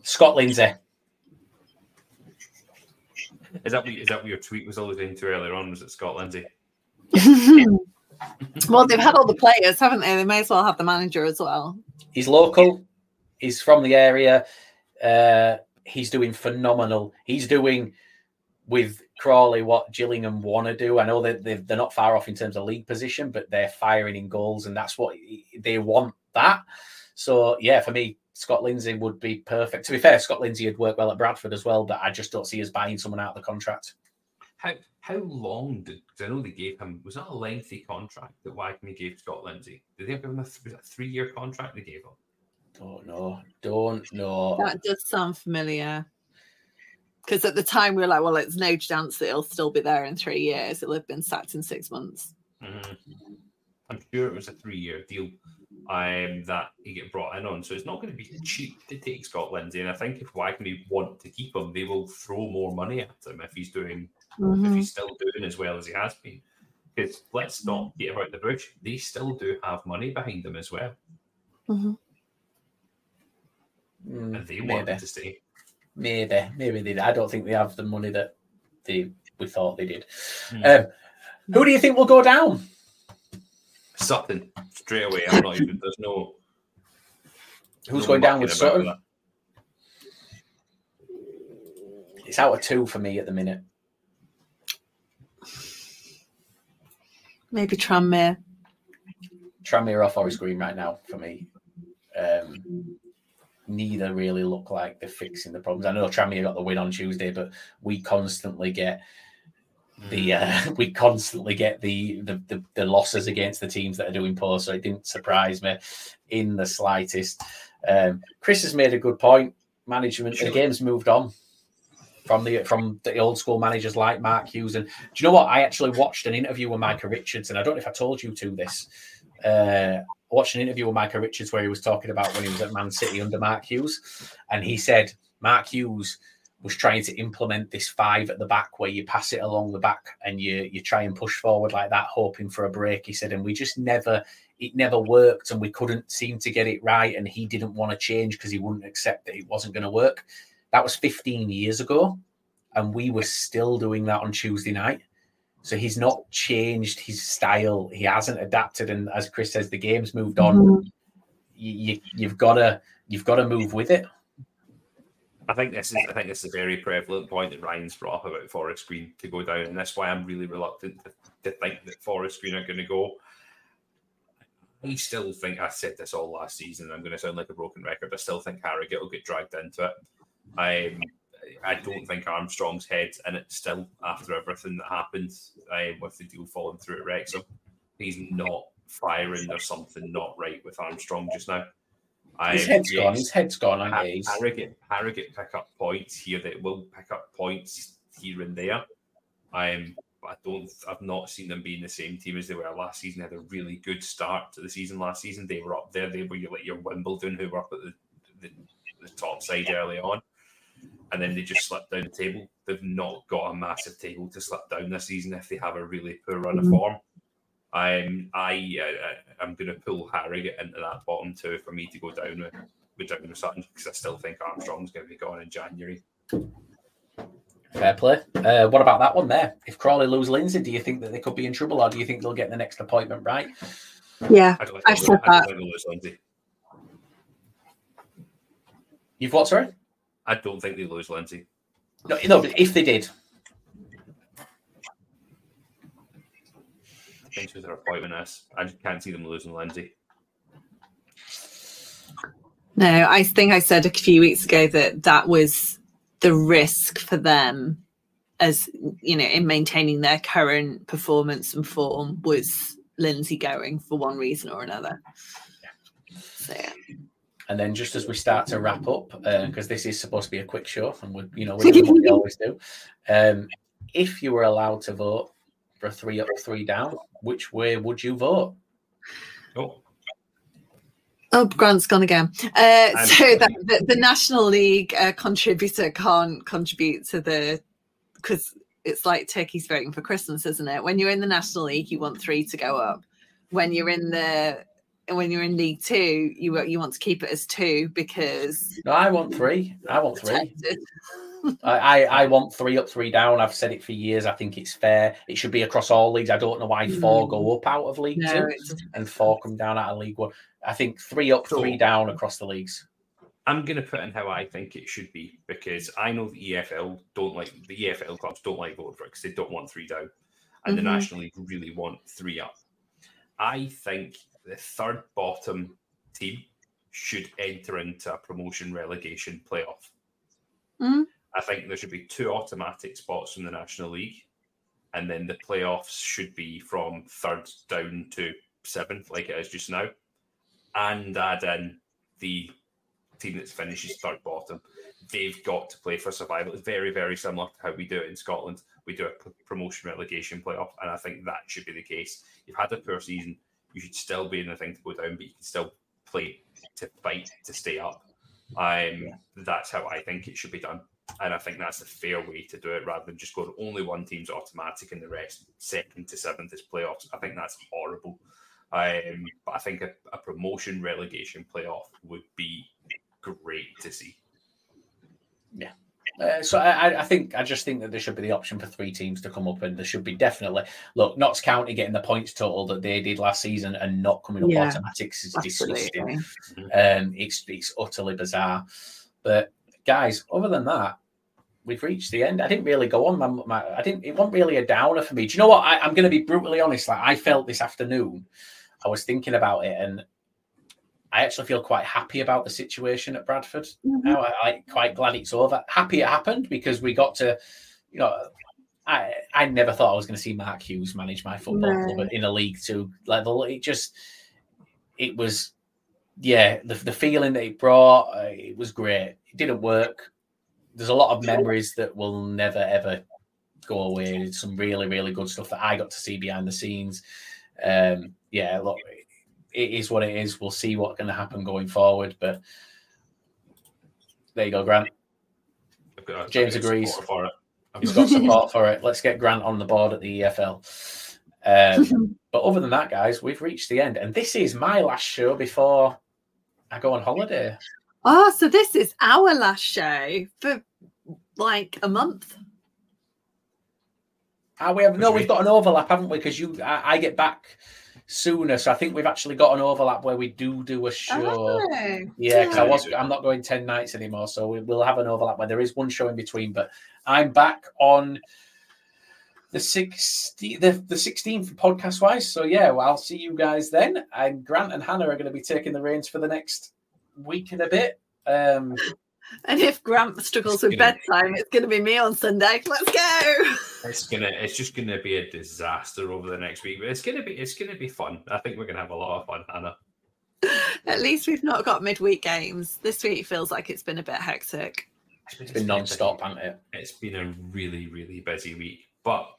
Scott Lindsey. Is that what, is that what your tweet was alluding to earlier on? Was it Scott Lindsey? [laughs] well, they've had all the players, haven't they? They may as well have the manager as well. He's local. He's from the area. Uh, he's doing phenomenal. He's doing with Crawley what Gillingham want to do. I know that they're, they're not far off in terms of league position, but they're firing in goals, and that's what they want. That. So yeah, for me, Scott Lindsey would be perfect. To be fair, Scott Lindsey had worked well at Bradford as well, but I just don't see us buying someone out of the contract. How how long did? Because I know they gave him was that a lengthy contract that WAGMI gave Scott Lindsey? Did they give him a, th- a three year contract they gave him? Don't know. Don't know. That does sound familiar. Because at the time we were like, well, it's no chance that he'll still be there in three years. It'll have been sacked in six months. Mhm. I'm sure it was a three year deal um, that he get brought in on. So it's not going to be cheap to take Scott Lindsey. And I think if WAGMI want to keep him, they will throw more money at him if he's doing if Mhm. he's still doing as well as he has been. Because let's not get about the bush. They still do have money behind them as well. Mhm. Mm, And they want maybe. to stay. Maybe, maybe they. I don't think they have the money that they we thought they did. Hmm. Um, who do you think will go down? Sutton straight away. I'm not even. There's no. Who's no going down with mucking about Sutton? It's out of two for me at the minute. Maybe Tranmere. Tranmere or Forest Green right now for me. Um, neither really look like they're fixing the problems. I know Tranmere got the win on Tuesday, but we constantly get the uh, [laughs] we constantly get the, the the the losses against the teams that are doing poor. So it didn't surprise me in the slightest. Um, Chris has made a good point. Management, the game's moved on from the from the old school managers like Mark Hughes. And do you know what? I actually watched an interview with Micah Richards, and I don't know if I told you to this. Uh, I watched an interview with Micah Richards where he was talking about when he was at Man City under Mark Hughes, and he said Mark Hughes was trying to implement this five at the back where you pass it along the back and you you try and push forward like that, hoping for a break. He said, and we just never it never worked and we couldn't seem to get it right. And he didn't want to change because he wouldn't accept that it wasn't going to work. That was 15 years ago, and we were still doing that on Tuesday night. So he's not changed his style. He hasn't adapted, and as Chris says, the game's moved on. Mhm. You, you, you've got to you've got to move with it. I think this is I think this is a very prevalent point that Ryan's brought up about Forest Green to go down, and that's why I'm really reluctant to, to think that Forest Green are going to go. I still think I said this all last season. I'm going to sound like a broken record. I still think Harrogate will get dragged into it. Um, I don't think Armstrong's head in it still after everything that happened uh, with the deal falling through at Wrexham. He's not firing. There's something not right with Armstrong just now. His Um, head's gone. His head's gone. I guess. Harrogate, Harrogate pick up points here. They will pick up points here and there. Um, but I don't. I've not seen them being the same team as they were last season. They had a really good start to the season last season. They were up there. They were your, like your Wimbledon, who were up at the, the, the top side early on, and then they just slip down the table. They've not got a massive table to slip down this season if they have a really poor run of Mhm. form. Um, I uh, I'm going to pull Harrogate into that bottom two for me to go down with with down with Sutton because I still think Armstrong's going to be gone in January. Fair play. Uh, what about that one there? If Crawley lose Lindsey, do you think that they could be in trouble, or do you think they'll get the next appointment right? Yeah, I don't think I've they'll- said I don't that. lose Lindsey. You've what? Sorry. I don't think they lose Lindsey. No, no. but If they did, Depends who their appointment is. I just can't see them losing Lindsey. No, I think I said a few weeks ago that that was the risk for them as you know in maintaining their current performance and form was Lindsey going for one reason or another. So yeah. And then just as we start to wrap up, because uh, this is supposed to be a quick show, and we, you know, we what we [laughs] always do. Um, if you were allowed to vote for a three up, three down, which way would you vote? Oh, Oh, Grant's gone again. Uh, so that the, the, National League uh, contributor can't contribute to the because it's like turkeys voting for Christmas, isn't it? When you're in the National League, you want three to go up. When you're in the when you're in League Two, you you want to keep it as two because no, I want three. I want three. [laughs] I, I want three up, three down. I've said it for years. I think it's fair. It should be across all leagues. I don't know why four go mm. up out of League no, Two and four come down out of League One. I think three up, three down across the leagues. I'm going to put in how I think it should be because I know the EFL don't like the EFL clubs don't like voting for it because they don't want three down, and mm-hmm. the National League really want three up. I think the third bottom team should enter into a promotion relegation playoff. Mm-hmm. I think there should be two automatic spots in the National League, and then the playoffs should be from third down to seventh, like it is just now and add in the team that finishes third bottom, they've got to play for survival. It's very, very similar to how we do it in Scotland. We do a promotion relegation playoff, and I think that should be the case. You've had a poor season, you should still be in the thing to go down, but you can still play to fight to stay up. Um, that's how I think it should be done. And I think that's the fair way to do it rather than just going only one team's automatic and the rest second to seventh is playoffs. I think that's horrible. Um, but I think a, a promotion relegation playoff would be great to see. Yeah. Uh, so I, I, think I just think that there should be the option for three teams to come up, and there should be definitely look Notts County getting the points total that they did last season and not coming up yeah, automatics is disgusting. Um, it's it's utterly bizarre. But guys, other than that, we've reached the end. I didn't really go on. My, my I didn't. It wasn't really a downer for me. Do you know what? I, I'm going to be brutally honest. Like I felt this afternoon I was thinking about it and I actually feel quite happy about the situation at Bradford. Mm-hmm. Now I, am quite glad it's over. Happy it happened because we got to, you know, I I never thought I was going to see Mark Hughes manage my football no. club in a League Two level. It just, it was, yeah, the the feeling that it brought, uh, it was great. It didn't work. There's a lot of memories that will never ever go away. some really really good stuff that I got to see behind the scenes. Um, yeah, look, it is what it is. We'll see what's going to happen going forward. But there you go, Grant. James agrees. For it. He's got [laughs] support for it. Let's get Grant on the board at the EFL. Um, [laughs] but other than that, guys, we've reached the end, and this is my last show before I go on holiday. Oh, so this is our last show for like a month. Ah, we have no, we've got an overlap, haven't we? Because you, I, I, get back sooner, so I think we've actually got an overlap where we do do a show. Oh, yeah, because I was, I'm not going ten nights anymore, so we, will have an overlap where there is one show in between. But I'm back on the 16th, the, the 16th podcast wise. So yeah, well, I'll see you guys then. And Grant and Hannah are going to be taking the reins for the next week and a bit. Um, [laughs] and if Grant struggles with gonna, bedtime, it's going to be me on Sunday. Let's go. [laughs] It's gonna. It's just going to be a disaster over the next week, but it's going to be. It's going to be fun. I think we're going to have a lot of fun, Hannah. At least we've not got midweek games. This week feels like it's been a bit hectic. It's been, it's been non-stop, hasn't it? It's been a really, really busy week. But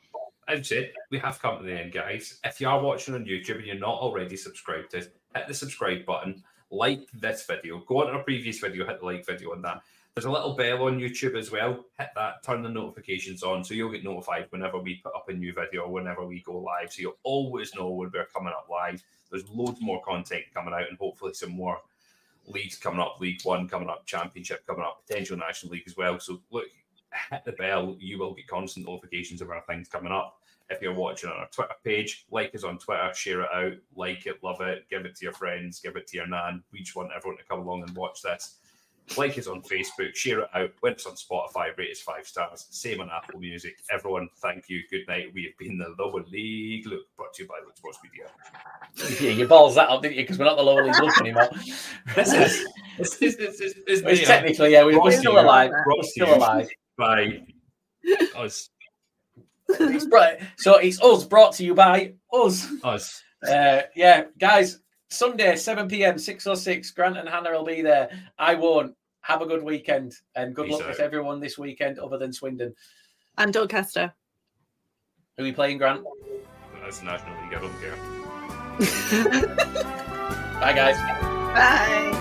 as I said, we have come to the end, guys. If you are watching on YouTube and you're not already subscribed to hit the subscribe button like this video, go on to our previous video, hit the like video on that. There's a little bell on YouTube as well. Hit that, turn the notifications on so you'll get notified whenever we put up a new video, whenever we go live. So you'll always know when we're coming up live. There's loads more content coming out and hopefully some more leagues coming up, League One coming up, Championship coming up, potential National League as well. So look, hit the bell. You will get constant notifications of our things coming up. If you're watching on our Twitter page, like us on Twitter, share it out, like it, love it, give it to your friends, give it to your nan. We just want everyone to come along and watch this. Like us on Facebook, share it out. When it's on Spotify, rate us five stars. Same on Apple Music. Everyone, thank you. Good night. We have been the Lower League Look, brought to you by Look Sports Media. Yeah, you balls that up, didn't you? Because we're not the Lower League Look anymore. this is It's you technically, yeah, we- we're still alive. We're still alive. By us. It's brought, so it's us brought to you by us. Us. Uh, yeah, guys, Sunday, 7 p.m., 606. Grant and Hannah will be there. I won't. Have a good weekend and good Peace luck with everyone this weekend other than Swindon. And Doncaster. Who are we playing, Grant? That's National League. I don't care. [laughs] Bye, guys. Bye.